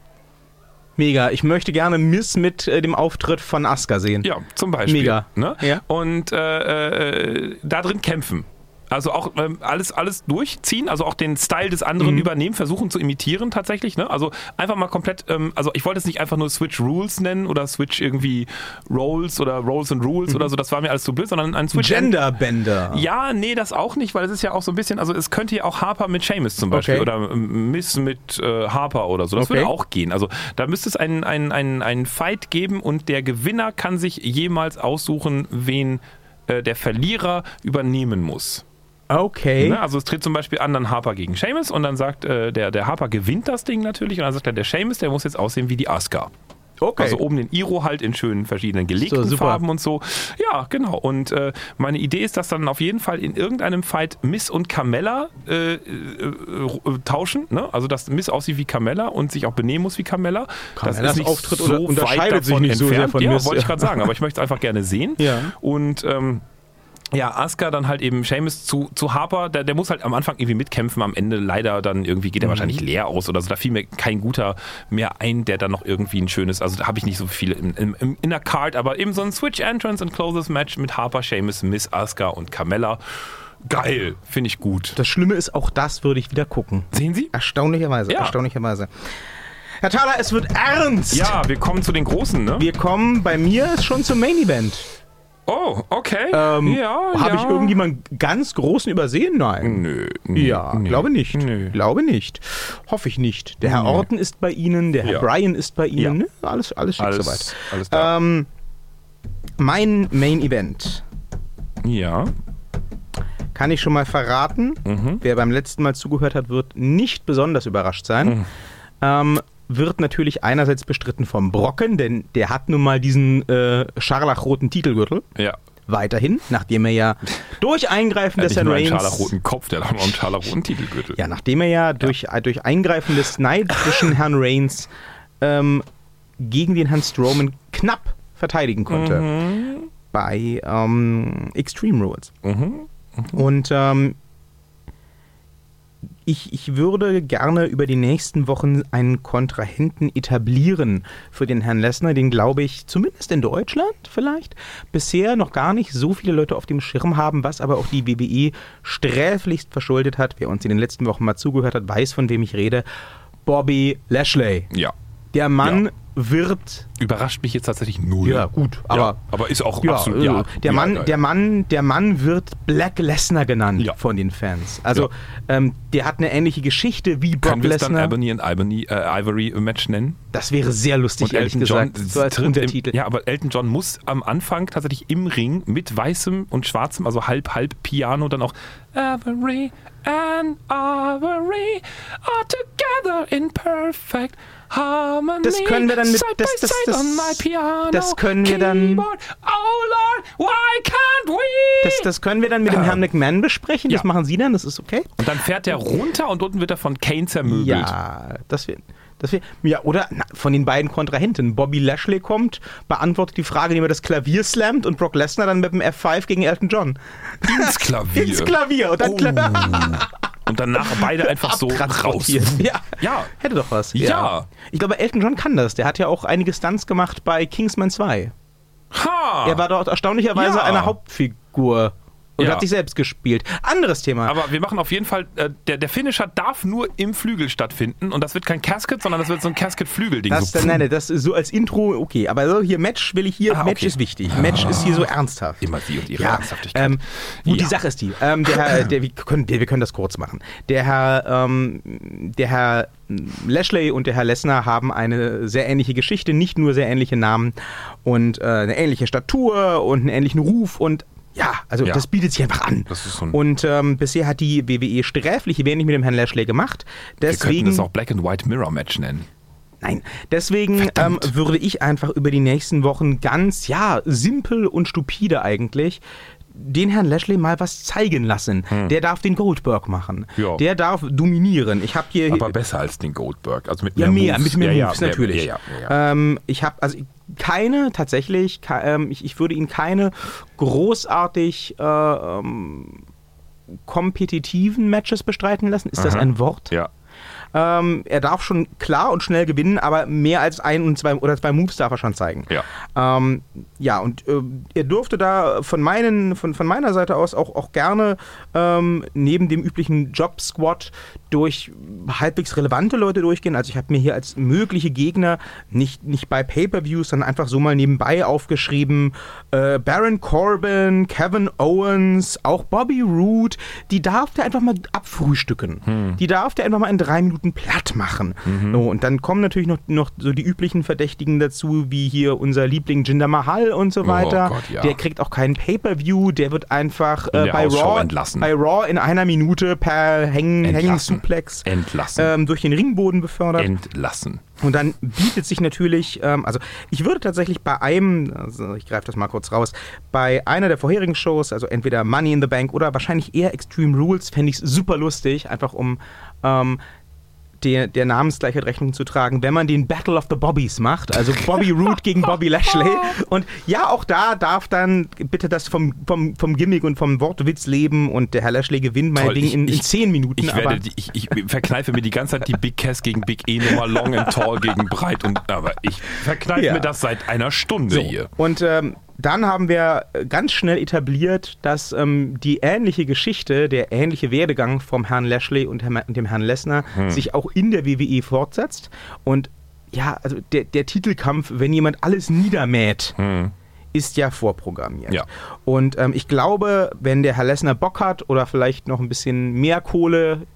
Mega. Ich möchte gerne Miss mit äh, dem Auftritt von Asuka sehen. Ja, zum Beispiel. Mega. Ne? Ja. Und äh, äh, da drin kämpfen. Also auch ähm, alles, alles durchziehen, also auch den Style des anderen Mhm. übernehmen, versuchen zu imitieren tatsächlich. Ne? Also einfach mal komplett, ähm, also ich wollte es nicht einfach nur Switch Rules nennen oder Switch irgendwie Rolls oder Rolls and Rules oder so, das war mir alles zu blöd, sondern ein Switch Genderbender. Ja, nee, das auch nicht, weil es ist ja auch so ein bisschen, also es könnte ja auch Harper mit Seamus zum Beispiel Okay. oder ähm, Miss mit äh, Harper oder so. Das Okay. würde auch gehen. Also da müsste es einen, einen, einen, einen Fight geben und der Gewinner kann sich jemals aussuchen, wen äh, der Verlierer übernehmen muss. Okay. Ne? Also es tritt zum Beispiel an, dann Harper gegen Seamus und dann sagt äh, der, der Harper gewinnt das Ding natürlich und dann sagt er, der Seamus, der muss jetzt aussehen wie die Asuka. Okay. Also oben den Iro halt in schönen verschiedenen gelegten So. Farben und so. Ja, genau. Und äh, meine Idee ist, dass dann auf jeden Fall in irgendeinem Fight Miss und Carmella äh, äh, äh, tauschen. Ne? Also dass Miss aussieht wie Carmella und sich auch benehmen muss wie Carmella. Carmellas Auftritt oder- unterscheidet sich nicht so sehr von ja, Miss, wollte ich ja. gerade sagen, aber ich möchte es einfach gerne sehen. Ja. Und ähm, ja, Asuka dann halt eben Seamus zu, zu Harper, der, der muss halt am Anfang irgendwie mitkämpfen, am Ende leider dann irgendwie geht er wahrscheinlich leer aus oder so. Da fiel mir kein guter mehr ein, der dann noch irgendwie ein schönes, also da habe ich nicht so viele in, in, in der Card, aber eben so ein Switch Entrance und Closes Match mit Harper, Seamus, Miss Asuka und Carmella. Geil, finde ich gut. Das Schlimme ist, auch das würde ich wieder gucken. Sehen Sie? Erstaunlicherweise, Ja. erstaunlicherweise. Herr Thaler, es wird ernst. Ja, wir kommen zu den Großen, ne? Wir kommen bei mir ist schon zum Main Event. Oh, okay. Ähm, ja, Habe ja. ich irgendjemanden ganz großen übersehen? Nein. Nö, nö. Ja, nö. glaube nicht. Nö. Glaube nicht. Hoffe ich nicht. Der Herr Nö. Orton ist bei Ihnen, der Herr Ja. Brian ist bei Ihnen. Ne? Alles, alles schick Alles, soweit. alles da. Ähm, mein Main Event ja. kann ich schon mal verraten. Mhm. Wer beim letzten Mal zugehört hat, wird nicht besonders überrascht sein. Mhm. Ähm, wird natürlich einerseits bestritten vom Brocken, denn der hat nun mal diesen äh, scharlachroten Titelgürtel. Ja. Weiterhin, nachdem er ja durch Eingreifen hat des Herrn nur einen Reigns. scharlachroten Kopf, der hat noch einen scharlachroten Titelgürtel. Ja, nachdem er ja durch, äh, durch Eingreifen des neidischen Herrn Reigns ähm, gegen den Herrn Strowman knapp verteidigen konnte bei ähm, Extreme Rules. Mhm. Und ähm, ich, ich würde gerne über die nächsten Wochen einen Kontrahenten etablieren für den Herrn Lesnar, den glaube ich zumindest in Deutschland vielleicht bisher noch gar nicht so viele Leute auf dem Schirm haben, was aber auch die WWE sträflichst verschuldet hat. Wer uns in den letzten Wochen mal zugehört hat, weiß, von wem ich rede. Bobby Lashley. Ja. Der Mann Ja. Wird Überrascht mich jetzt tatsächlich null. ja gut, aber ja, aber ist auch ja, absolut. äh, Ja, der, ja, Mann, der, Mann, der Mann wird Black Lesnar genannt von den Fans. Also ähm, der hat eine ähnliche Geschichte wie Brock Können wir es dann Lesnar. Albany und Albany, äh, Ivory Match nennen? Das wäre sehr lustig, ehrlich gesagt. so als Untertitel. Im, ja, aber Elton John muss am Anfang tatsächlich im Ring mit weißem und schwarzem, also halb, halb Piano, dann auch Ivory and Ivory are together in perfect harmony. Das können wir dann mit- Side das- das- das- my piano, das können wir dann- Keyboard. Oh Lord, why can't we? Das, das können wir dann mit dem Ja. Herrn McMahon besprechen. Das Ja. machen Sie dann, das ist okay. und dann fährt der runter und unten wird er von Kane zermöbelt. Ja, das wird. Das wär, ja, oder na, von den beiden Kontrahenten. Bobby Lashley kommt, beantwortet die Frage, indem er das Klavier slammt und Brock Lesnar dann mit dem F5 gegen Elton John. Ins Klavier. Ins Klavier. Und dann Oh. Und danach beide einfach so raus. Ja. Ja. Hätte doch was. Ja. Ich glaube, Elton John kann das. Der hat ja auch einige Stunts gemacht bei Kingsman 2. Ha! Er war dort erstaunlicherweise Ja. eine Hauptfigur und Ja. hat sich selbst gespielt. Anderes Thema. Aber wir machen auf jeden Fall, äh, der, der Finisher darf nur im Flügel stattfinden und das wird kein Casket, sondern das wird so ein Casket-Flügel-Ding. so, nein, nein, das ist so als Intro, okay. Aber so hier Match will ich hier, Ah, Match okay. ist wichtig. Match ist hier so ernsthaft. Immer sie und ihre Ja, Ernsthaftigkeit. ähm, gut, die Ja. Sache ist die. Ähm, der Herr, der, wir, können, wir können das kurz machen. Der Herr, ähm, der Herr Lashley und der Herr Lesnar haben eine sehr ähnliche Geschichte, nicht nur sehr ähnliche Namen und äh, eine ähnliche Statur und einen ähnlichen Ruf und ja, also Ja. das bietet sich einfach an. Ein- und ähm, bisher hat die WWE sträflich wenig mit dem Herrn Lashley gemacht. wir könnten Deswegen, das auch Black and White Mirror Match nennen. Nein, deswegen ähm, würde ich einfach über die nächsten Wochen ganz, ja, simpel und stupide eigentlich den Herrn Lashley mal was zeigen lassen. Der darf den Goldberg machen. Hm. Ja. Der darf dominieren. Ich habe hier Aber besser als den Goldberg. Also mit ja mehr, Moves. mit mehr ja, Moves ja, natürlich. Ja, ja. Ähm, ich habe also keine tatsächlich, ke- ähm, ich, ich würde ihn keine großartig äh, ähm, kompetitiven Matches bestreiten lassen. Ist das Aha. ein Wort? ja. Ähm, er darf schon klar und schnell gewinnen, aber mehr als ein und zwei oder zwei Moves darf er schon zeigen. Ja. Ähm, ja, und äh, er durfte da von, meinen, von, von meiner Seite aus auch, auch gerne ähm, neben dem üblichen Job-Squad durch halbwegs relevante Leute durchgehen. Also ich habe mir hier als mögliche Gegner nicht, nicht bei Pay-Per-Views, sondern einfach so mal nebenbei aufgeschrieben, äh, Baron Corbin, Kevin Owens, auch Bobby Roode, die darf der einfach mal abfrühstücken. Die darf der einfach mal in drei Minuten platt machen. So, und dann kommen natürlich noch, noch so die üblichen Verdächtigen dazu, wie hier unser Liebling Jinder Mahal und so weiter. Gott, ja. Der kriegt auch keinen Pay-Per-View, der wird einfach äh, der bei, Raw, entlassen. bei Raw in einer Minute per Hängen, Entlassen. Hängen-Suplex Entlassen. ähm, durch den Ringboden befördert. Entlassen. Und dann bietet sich natürlich, ähm, also ich würde tatsächlich bei einem, also ich greife das mal kurz raus, bei einer der vorherigen Shows, also entweder Money in the Bank oder wahrscheinlich eher Extreme Rules, fände ich es super lustig, einfach um ähm, der, der Namensgleichheit Rechnung zu tragen, wenn man den Battle of the Bobbies macht, also Bobby Roode gegen Bobby Lashley. Und ja, auch da darf dann bitte das vom, vom, vom Gimmick und vom Wortwitz leben und der Herr Lashley gewinnt mein Toll, Ding ich- in, in zehn Minuten. Ich, werde, ich, ich verkneife mir die ganze Zeit die Big Cass gegen Big E Nummer Long and Tall gegen Breit und aber ich verkneife Ja. mir das seit einer Stunde So, hier. und ähm, dann haben wir ganz schnell etabliert, dass ähm, die ähnliche Geschichte, der ähnliche Werdegang vom Herrn Lashley und dem Herrn Lesnar Hm. sich auch in der WWE fortsetzt. Und ja, also der, der Titelkampf, wenn jemand alles niedermäht, ist ja vorprogrammiert. Hm. Ja. Und ähm, ich glaube, wenn der Herr Lesnar Bock hat oder vielleicht noch ein bisschen mehr Kohle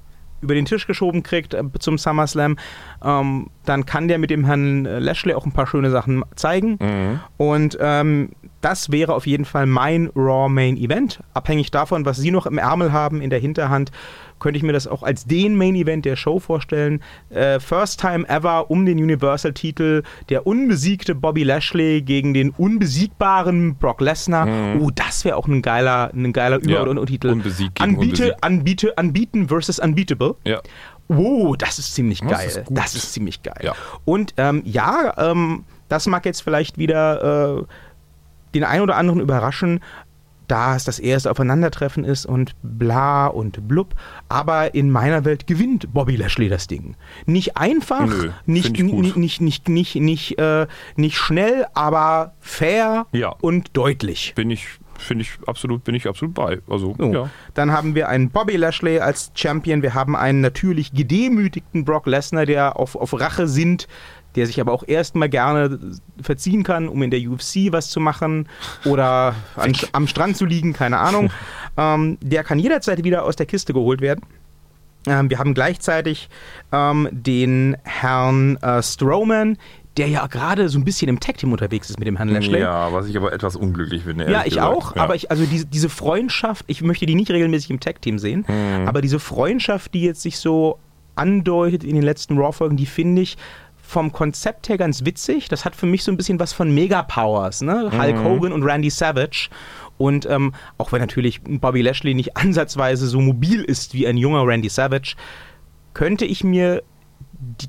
über den Tisch geschoben kriegt äh, zum SummerSlam, ähm, dann kann der mit dem Herrn äh, Lashley auch ein paar schöne Sachen zeigen. Mhm. Und ähm, das wäre auf jeden Fall mein Raw Main Event. Abhängig davon, was Sie noch im Ärmel haben, in der Hinterhand, könnte ich mir das auch als den Main Event der Show vorstellen. Äh, first time ever um den Universal-Titel. Der unbesiegte Bobby Lashley gegen den unbesiegbaren Brock Lesnar. Oh, das wäre auch ein geiler, ein geiler Über- Mhm. Ja, oder Untertitel. unbesiegt Anbiete, anbiete, anbieten versus unbeatable. Ja. Oh, das ist ziemlich Das geil. ist gut. das ist ziemlich geil. Ja. Und ähm, ja, ähm, das mag jetzt vielleicht wieder äh, den einen oder anderen überraschen, da es das erste Aufeinandertreffen ist und bla und blub. Aber in meiner Welt gewinnt Bobby Lashley das Ding. Nicht einfach, Nö, nicht, nicht, nicht, nicht, nicht, nicht, äh, nicht schnell, aber fair Ja. und deutlich. Bin ich, finde ich absolut, bin ich absolut bei. Also, So. ja. Dann haben wir einen Bobby Lashley als Champion. Wir haben einen natürlich gedemütigten Brock Lesnar, der auf, auf Rache sinnt, der sich aber auch erstmal gerne verziehen kann, um in der UFC was zu machen oder an, am Strand zu liegen, keine Ahnung. ähm, der kann jederzeit wieder aus der Kiste geholt werden. Ähm, wir haben gleichzeitig ähm, den Herrn äh, Strowman, der ja gerade so ein bisschen im Tag-Team unterwegs ist mit dem Herrn Lashley. Ja, was ich aber etwas unglücklich finde. Ja, ich gesagt. auch, Ja. aber ich, also diese, diese Freundschaft, ich möchte die nicht regelmäßig im Tag-Team sehen, Mhm. aber diese Freundschaft, die jetzt sich so andeutet in den letzten Raw-Folgen, die finde ich vom Konzept her ganz witzig. Das hat für mich so ein bisschen was von Mega-Powers, ne? Hulk Mhm. Hogan und Randy Savage. Und ähm, auch wenn natürlich Bobby Lashley nicht ansatzweise so mobil ist wie ein junger Randy Savage, könnte ich mir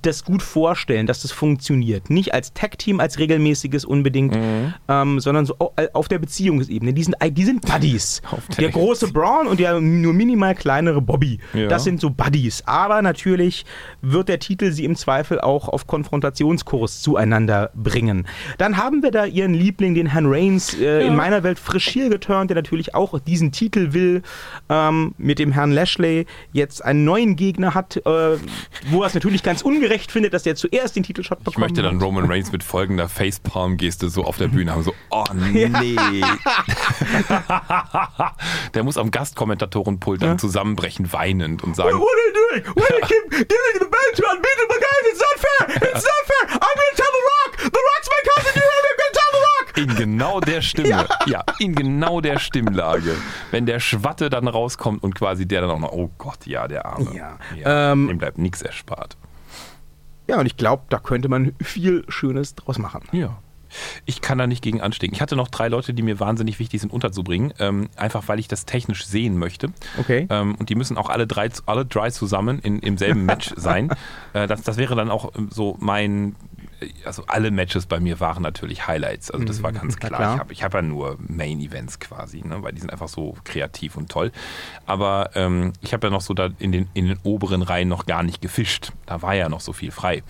das gut vorstellen, dass das funktioniert. Nicht als Tag-Team, als regelmäßiges unbedingt, Mhm. ähm, sondern so au- auf der Beziehungsebene. Die sind, die sind Buddies. Der große Braun und der nur minimal kleinere Bobby. Ja. Das sind so Buddies. Aber natürlich wird der Titel sie im Zweifel auch auf Konfrontationskurs zueinander bringen. Dann haben wir da ihren Liebling, den Herrn Reigns, äh, Ja. in meiner Welt frisch hier geturnt, der natürlich auch diesen Titel will, ähm, mit dem Herrn Lashley jetzt einen neuen Gegner hat, äh, wo er es natürlich ganz ungerecht findet, dass der zuerst den Titelshot Ich bekommt. möchte dann Roman Reigns mit folgender Facepalm-Geste so auf der Bühne haben. So, oh nee. der muss am Gastkommentatorenpult dann zusammenbrechen, weinend und sagen, What are you doing? Why do you keep giving the belt to unbeatable guys? It's not fair! It's not fair! I'm gonna tell The Rock! The Rock's my cousin! You I'm gonna tell The Rock! in genau der Stimme, ja. in genau der Stimmlage, wenn der Schwatte dann rauskommt und quasi der dann auch noch, oh Gott, ja, der Arme. Ja. ja Ähm, dem bleibt nichts erspart. Ja, und ich glaube, da könnte man viel Schönes draus machen. Ja. Ich kann da nicht gegen anstecken. Ich hatte noch drei Leute, die mir wahnsinnig wichtig sind unterzubringen, ähm, einfach weil ich das technisch sehen möchte. Okay. Ähm, und die müssen auch alle drei, alle drei zusammen in, im selben Match sein. Äh, das, das wäre dann auch ähm, so mein, also alle Matches bei mir waren natürlich Highlights. Also das war ganz na klar. klar. Ich habe ich hab ja nur Main Events quasi, ne, weil die sind einfach so kreativ und toll. Aber ähm, ich habe ja noch so da in den, in den oberen Reihen noch gar nicht gefischt. Da war ja noch so viel frei.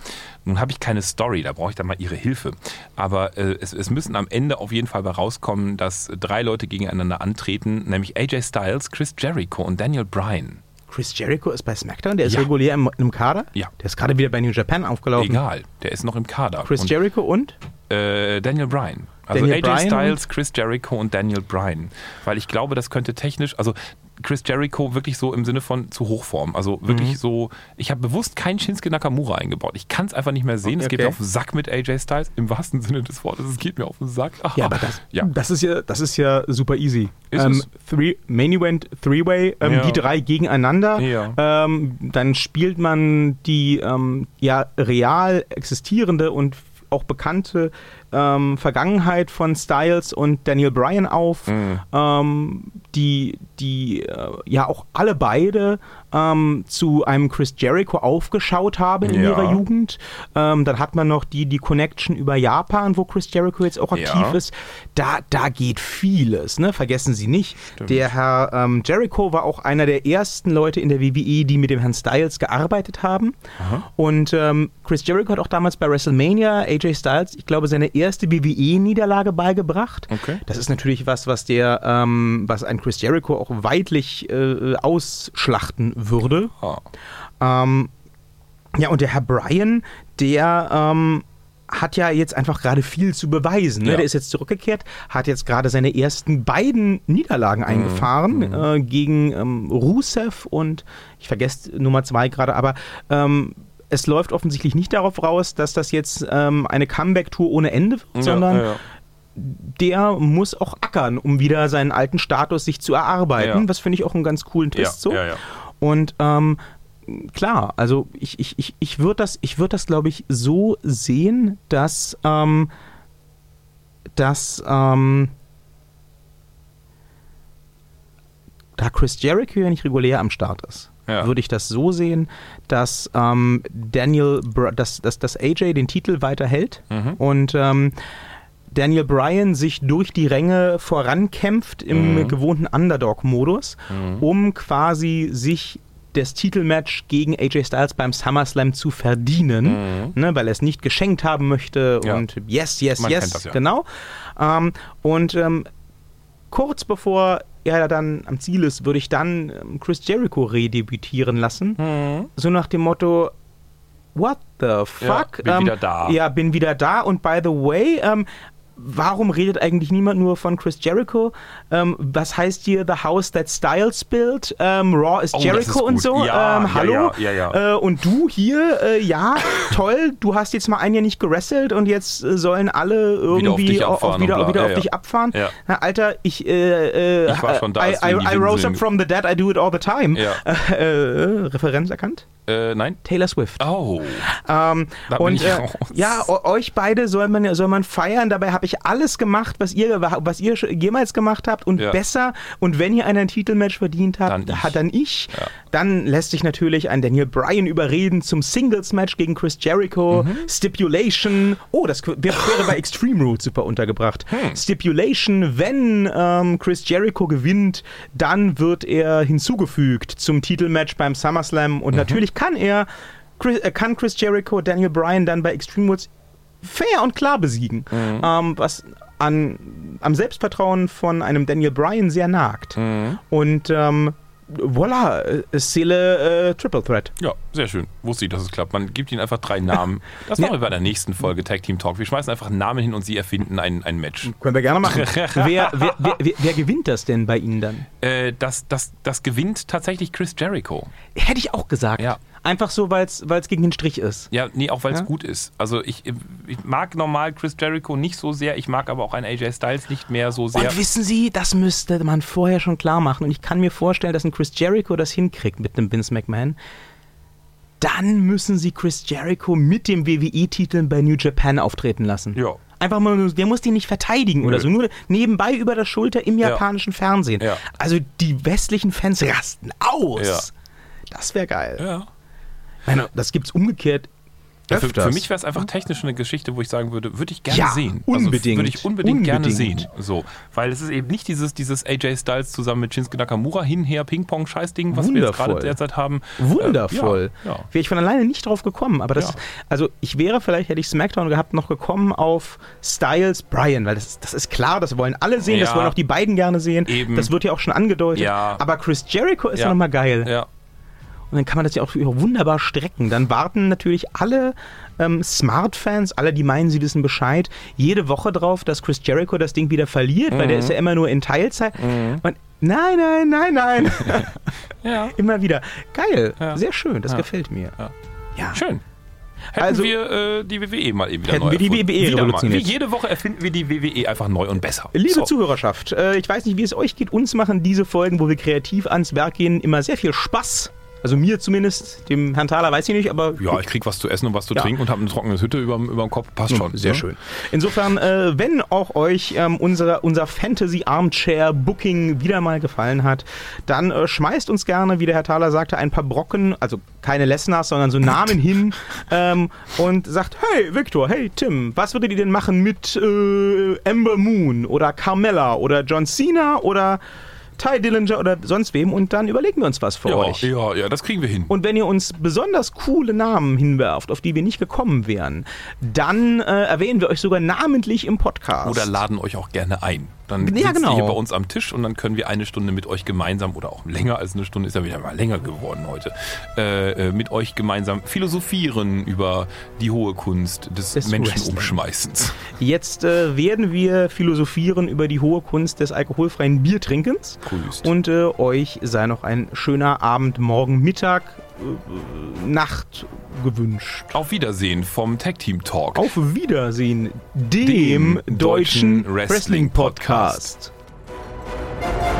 Nun habe ich keine Story, da brauche ich dann mal ihre Hilfe. Aber äh, es, es müssen am Ende auf jeden Fall rauskommen, dass drei Leute gegeneinander antreten, nämlich AJ Styles, Chris Jericho und Daniel Bryan. Chris Jericho ist bei SmackDown, der ist Ja. regulär im, im Kader. Ja. Der ist gerade wieder bei New Japan aufgelaufen. Egal, der ist noch im Kader. Chris und, Jericho und? äh, Daniel Bryan. Also Daniel AJ Bryan Styles, Chris Jericho und Daniel Bryan. Weil ich glaube, das könnte technisch, also Chris Jericho wirklich so im Sinne von zu Hochform. Also wirklich Mhm. so, ich habe bewusst keinen Shinsuke Nakamura eingebaut. Ich kann es einfach nicht mehr sehen. es geht mir auf den Sack mit AJ Styles, im wahrsten Sinne des Wortes. Es geht mir auf den Sack. Aha. Ja, aber das, Ja. das, ist, ja, das ist ja super easy. Ähm, three, Main Event Three-Way, ähm, Ja. die drei gegeneinander. Ja. Ähm, dann spielt man die ähm, ja real existierende und auch bekannte ähm, Vergangenheit von Styles und Daniel Bryan auf, Mhm. ähm, die, die äh, ja auch alle beide ähm, zu einem Chris Jericho aufgeschaut haben in Ja. ihrer Jugend. Ähm, dann hat man noch die, die Connection über Japan, wo Chris Jericho jetzt auch aktiv Ja. ist. Da, da geht vieles, ne? vergessen Sie nicht. Der Herr ähm, Jericho war auch einer der ersten Leute in der WWE, die mit dem Herrn Styles gearbeitet haben. Und ähm, Chris Jericho hat auch damals bei WrestleMania AJ Styles, ich glaube, seine erste WWE-Niederlage beigebracht. Okay. Das ist natürlich was, was der, ähm, was ein Chris Jericho auch weitlich äh, ausschlachten würde. Ähm, ja, und der Herr Bryan, der ähm, hat ja jetzt einfach gerade viel zu beweisen. Ne? Ja. Der ist jetzt zurückgekehrt, hat jetzt gerade seine ersten beiden Niederlagen Mhm. eingefahren äh, gegen ähm, Rusev und ich vergesse Nummer zwei gerade, aber ähm, es läuft offensichtlich nicht darauf raus, dass das jetzt ähm, eine Comeback-Tour ohne Ende wird, sondern ja, ja. der muss auch ackern, um wieder seinen alten Status sich zu erarbeiten. Ja. Das finde ich auch einen ganz coolen Ja, Twist so. Und ähm, klar, also ich, ich, ich, ich würde das, ich würd das glaube ich, so sehen, dass, ähm, dass ähm, da Chris Jericho ja nicht regulär am Start ist, Ja. würde ich das so sehen, dass ähm, Daniel, Br dass, dass, dass AJ den Titel weiterhält Mhm. und ähm, Daniel Bryan sich durch die Ränge vorankämpft im Mhm. gewohnten Underdog-Modus, um quasi sich das Titelmatch gegen AJ Styles beim SummerSlam zu verdienen, ne, weil er es nicht geschenkt haben möchte Mhm. Ja. und yes, yes, Man yes, das ja. genau. Ähm, und ähm, kurz bevor er dann am Ziel ist, würde ich dann ähm, Chris Jericho redebütieren lassen. Mhm. So nach dem Motto, what the fuck? bin wieder da. Ja, bin wieder da. Und by the way, ähm, warum redet eigentlich niemand nur von Chris Jericho? Ähm, was heißt hier The House That Styles Built? Ähm, Raw is Oh, Jericho ist und so. Ja, ähm, ja, hallo? ja, ja, ja. Äh, und du hier, äh, ja, toll, du hast jetzt mal ein Jahr nicht gewrestelt und jetzt äh, sollen alle irgendwie auf dich abfahren wieder, wieder auf dich abfahren. Na, Alter, ich, äh, äh, Ich war schon da, I, I, I rose Winseln- up from the dead, I do it all the time. Äh, Referenz erkannt? Äh, nein? Taylor Swift. Oh. Ähm, Da bin und ja, euch beide soll man, soll man feiern. Dabei habe ich alles gemacht, was ihr, was ihr jemals gemacht habt und Ja. besser. Und wenn ihr einen Titelmatch verdient habt, Dann ich. hat dann ich. Ja. Dann lässt sich natürlich ein Daniel Bryan überreden zum Singles-Match gegen Chris Jericho. Mhm. Stipulation. Oh, das wäre bei Extreme Rules super untergebracht. Hm. Stipulation, wenn ähm, Chris Jericho gewinnt, dann wird er hinzugefügt zum Titelmatch beim SummerSlam. Mhm. Und natürlich kann er Chris, äh, kann Chris Jericho Daniel Bryan dann bei Extreme Rules fair und klar besiegen. Mhm. Ähm, was an, am Selbstvertrauen von einem Daniel Bryan sehr nagt. Mhm. Und ähm, voilà, äh, Seele äh, Triple Threat. Ja, sehr schön. Wusste ich, dass es klappt. Man gibt ihnen einfach drei Namen. Das machen wir bei der nächsten Folge Tag Team Talk. Wir schmeißen einfach einen Namen hin und sie erfinden ein, ein Match. Können wir gerne machen. wer, wer, wer, wer, wer gewinnt das denn bei Ihnen dann? Äh, das, das, das gewinnt tatsächlich Chris Jericho. Hätte ich auch gesagt. Ja. Einfach so, weil es gegen den Strich ist. Ja, nee, auch weil es Ja? gut ist. Also ich, ich mag normal Chris Jericho nicht so sehr. Ich mag aber auch einen AJ Styles nicht mehr so sehr. Und wissen Sie, das müsste man vorher schon klar machen. Und ich kann mir vorstellen, dass ein Chris Jericho das hinkriegt mit einem Vince McMahon. Dann müssen Sie Chris Jericho mit dem WWE-Titel bei New Japan auftreten lassen. Ja. Einfach mal, nur- der muss die nicht verteidigen oder Nö. so, nur nebenbei über der Schulter im Ja. japanischen Fernsehen. Ja. Also die westlichen Fans rasten aus. Ja. Das wäre geil. Ja. Meine, das gibt's umgekehrt Ja, für, öfters. für mich wäre es einfach technisch eine Geschichte, wo ich sagen würde, würde ich gerne Ja, sehen. unbedingt. Also, würde ich unbedingt, gerne Unbedingt. sehen. So, weil es ist eben nicht dieses, dieses AJ Styles zusammen mit Shinsuke Nakamura hinher Ping-Pong-Scheißding, was wir jetzt Wundervoll. gerade derzeit haben. Wundervoll. Äh, ja, ja. Wäre ich von alleine nicht drauf gekommen. Aber das, also ich wäre vielleicht, hätte ich SmackDown gehabt, noch gekommen auf Styles Bryan, weil das, das ist klar, das wollen alle sehen, das wollen auch die beiden gerne sehen. Eben. Das wird ja auch schon angedeutet. Ja. Aber Chris Jericho ist ja, Ja. nochmal geil. Ja. Und dann kann man das ja auch wunderbar strecken. Dann warten natürlich alle ähm, Smart-Fans, alle, die meinen, sie wissen Bescheid, jede Woche drauf, dass Chris Jericho das Ding wieder verliert, weil Mhm. der ist ja immer nur in Teilzeit. Und nein, nein, nein, nein. ja. immer wieder. Geil. Ja. Sehr schön. Das Ja. gefällt mir. Ja. Schön. Hätten Also- wir äh, die WWE mal eben wieder Hätten neu wir die. WWE revolutioniert. Wie jede Woche erfinden wir die WWE einfach neu und besser. Liebe So. Zuhörerschaft, äh, ich weiß nicht, wie es euch geht. Uns machen diese Folgen, wo wir kreativ ans Werk gehen, immer sehr viel Spaß. Also mir zumindest, dem Herrn Thaler weiß ich nicht, aber Ja, ich krieg was zu essen und was zu Ja. trinken und habe eine trockene Hütte über dem Kopf. Passt schon. Sehr ne? schön. Insofern, äh, wenn auch euch ähm, unsere, unser Fantasy Armchair Booking wieder mal gefallen hat, dann äh, schmeißt uns gerne, wie der Herr Thaler sagte, ein paar Brocken, also keine Lesners, sondern so Namen hin ähm, und sagt, hey Victor, hey Tim, was würdet ihr denn machen mit äh, Amber Moon oder Carmella oder John Cena oder Ty Dillinger oder sonst wem und dann überlegen wir uns was für Ja, euch. ja, ja, das kriegen wir hin. Und wenn ihr uns besonders coole Namen hinwerft, auf die wir nicht gekommen wären, dann äh, erwähnen wir euch sogar namentlich im Podcast. Oder laden euch auch gerne ein. Dann Ja, sitzt genau. ihr hier bei uns am Tisch und dann können wir eine Stunde mit euch gemeinsam oder auch länger als eine Stunde, ist ja wieder mal länger geworden heute, äh, äh, mit euch gemeinsam philosophieren über die hohe Kunst des, Des Menschenumschmeißens. Jetzt äh, werden wir philosophieren über die hohe Kunst des alkoholfreien Biertrinkens. Grüßt. Und äh, euch sei noch ein schöner Abend, Morgen, Mittag, Nacht gewünscht. Auf Wiedersehen vom Tag Team Talk. Auf Wiedersehen dem, dem deutschen, deutschen Wrestling Podcast. Wrestling -Podcast.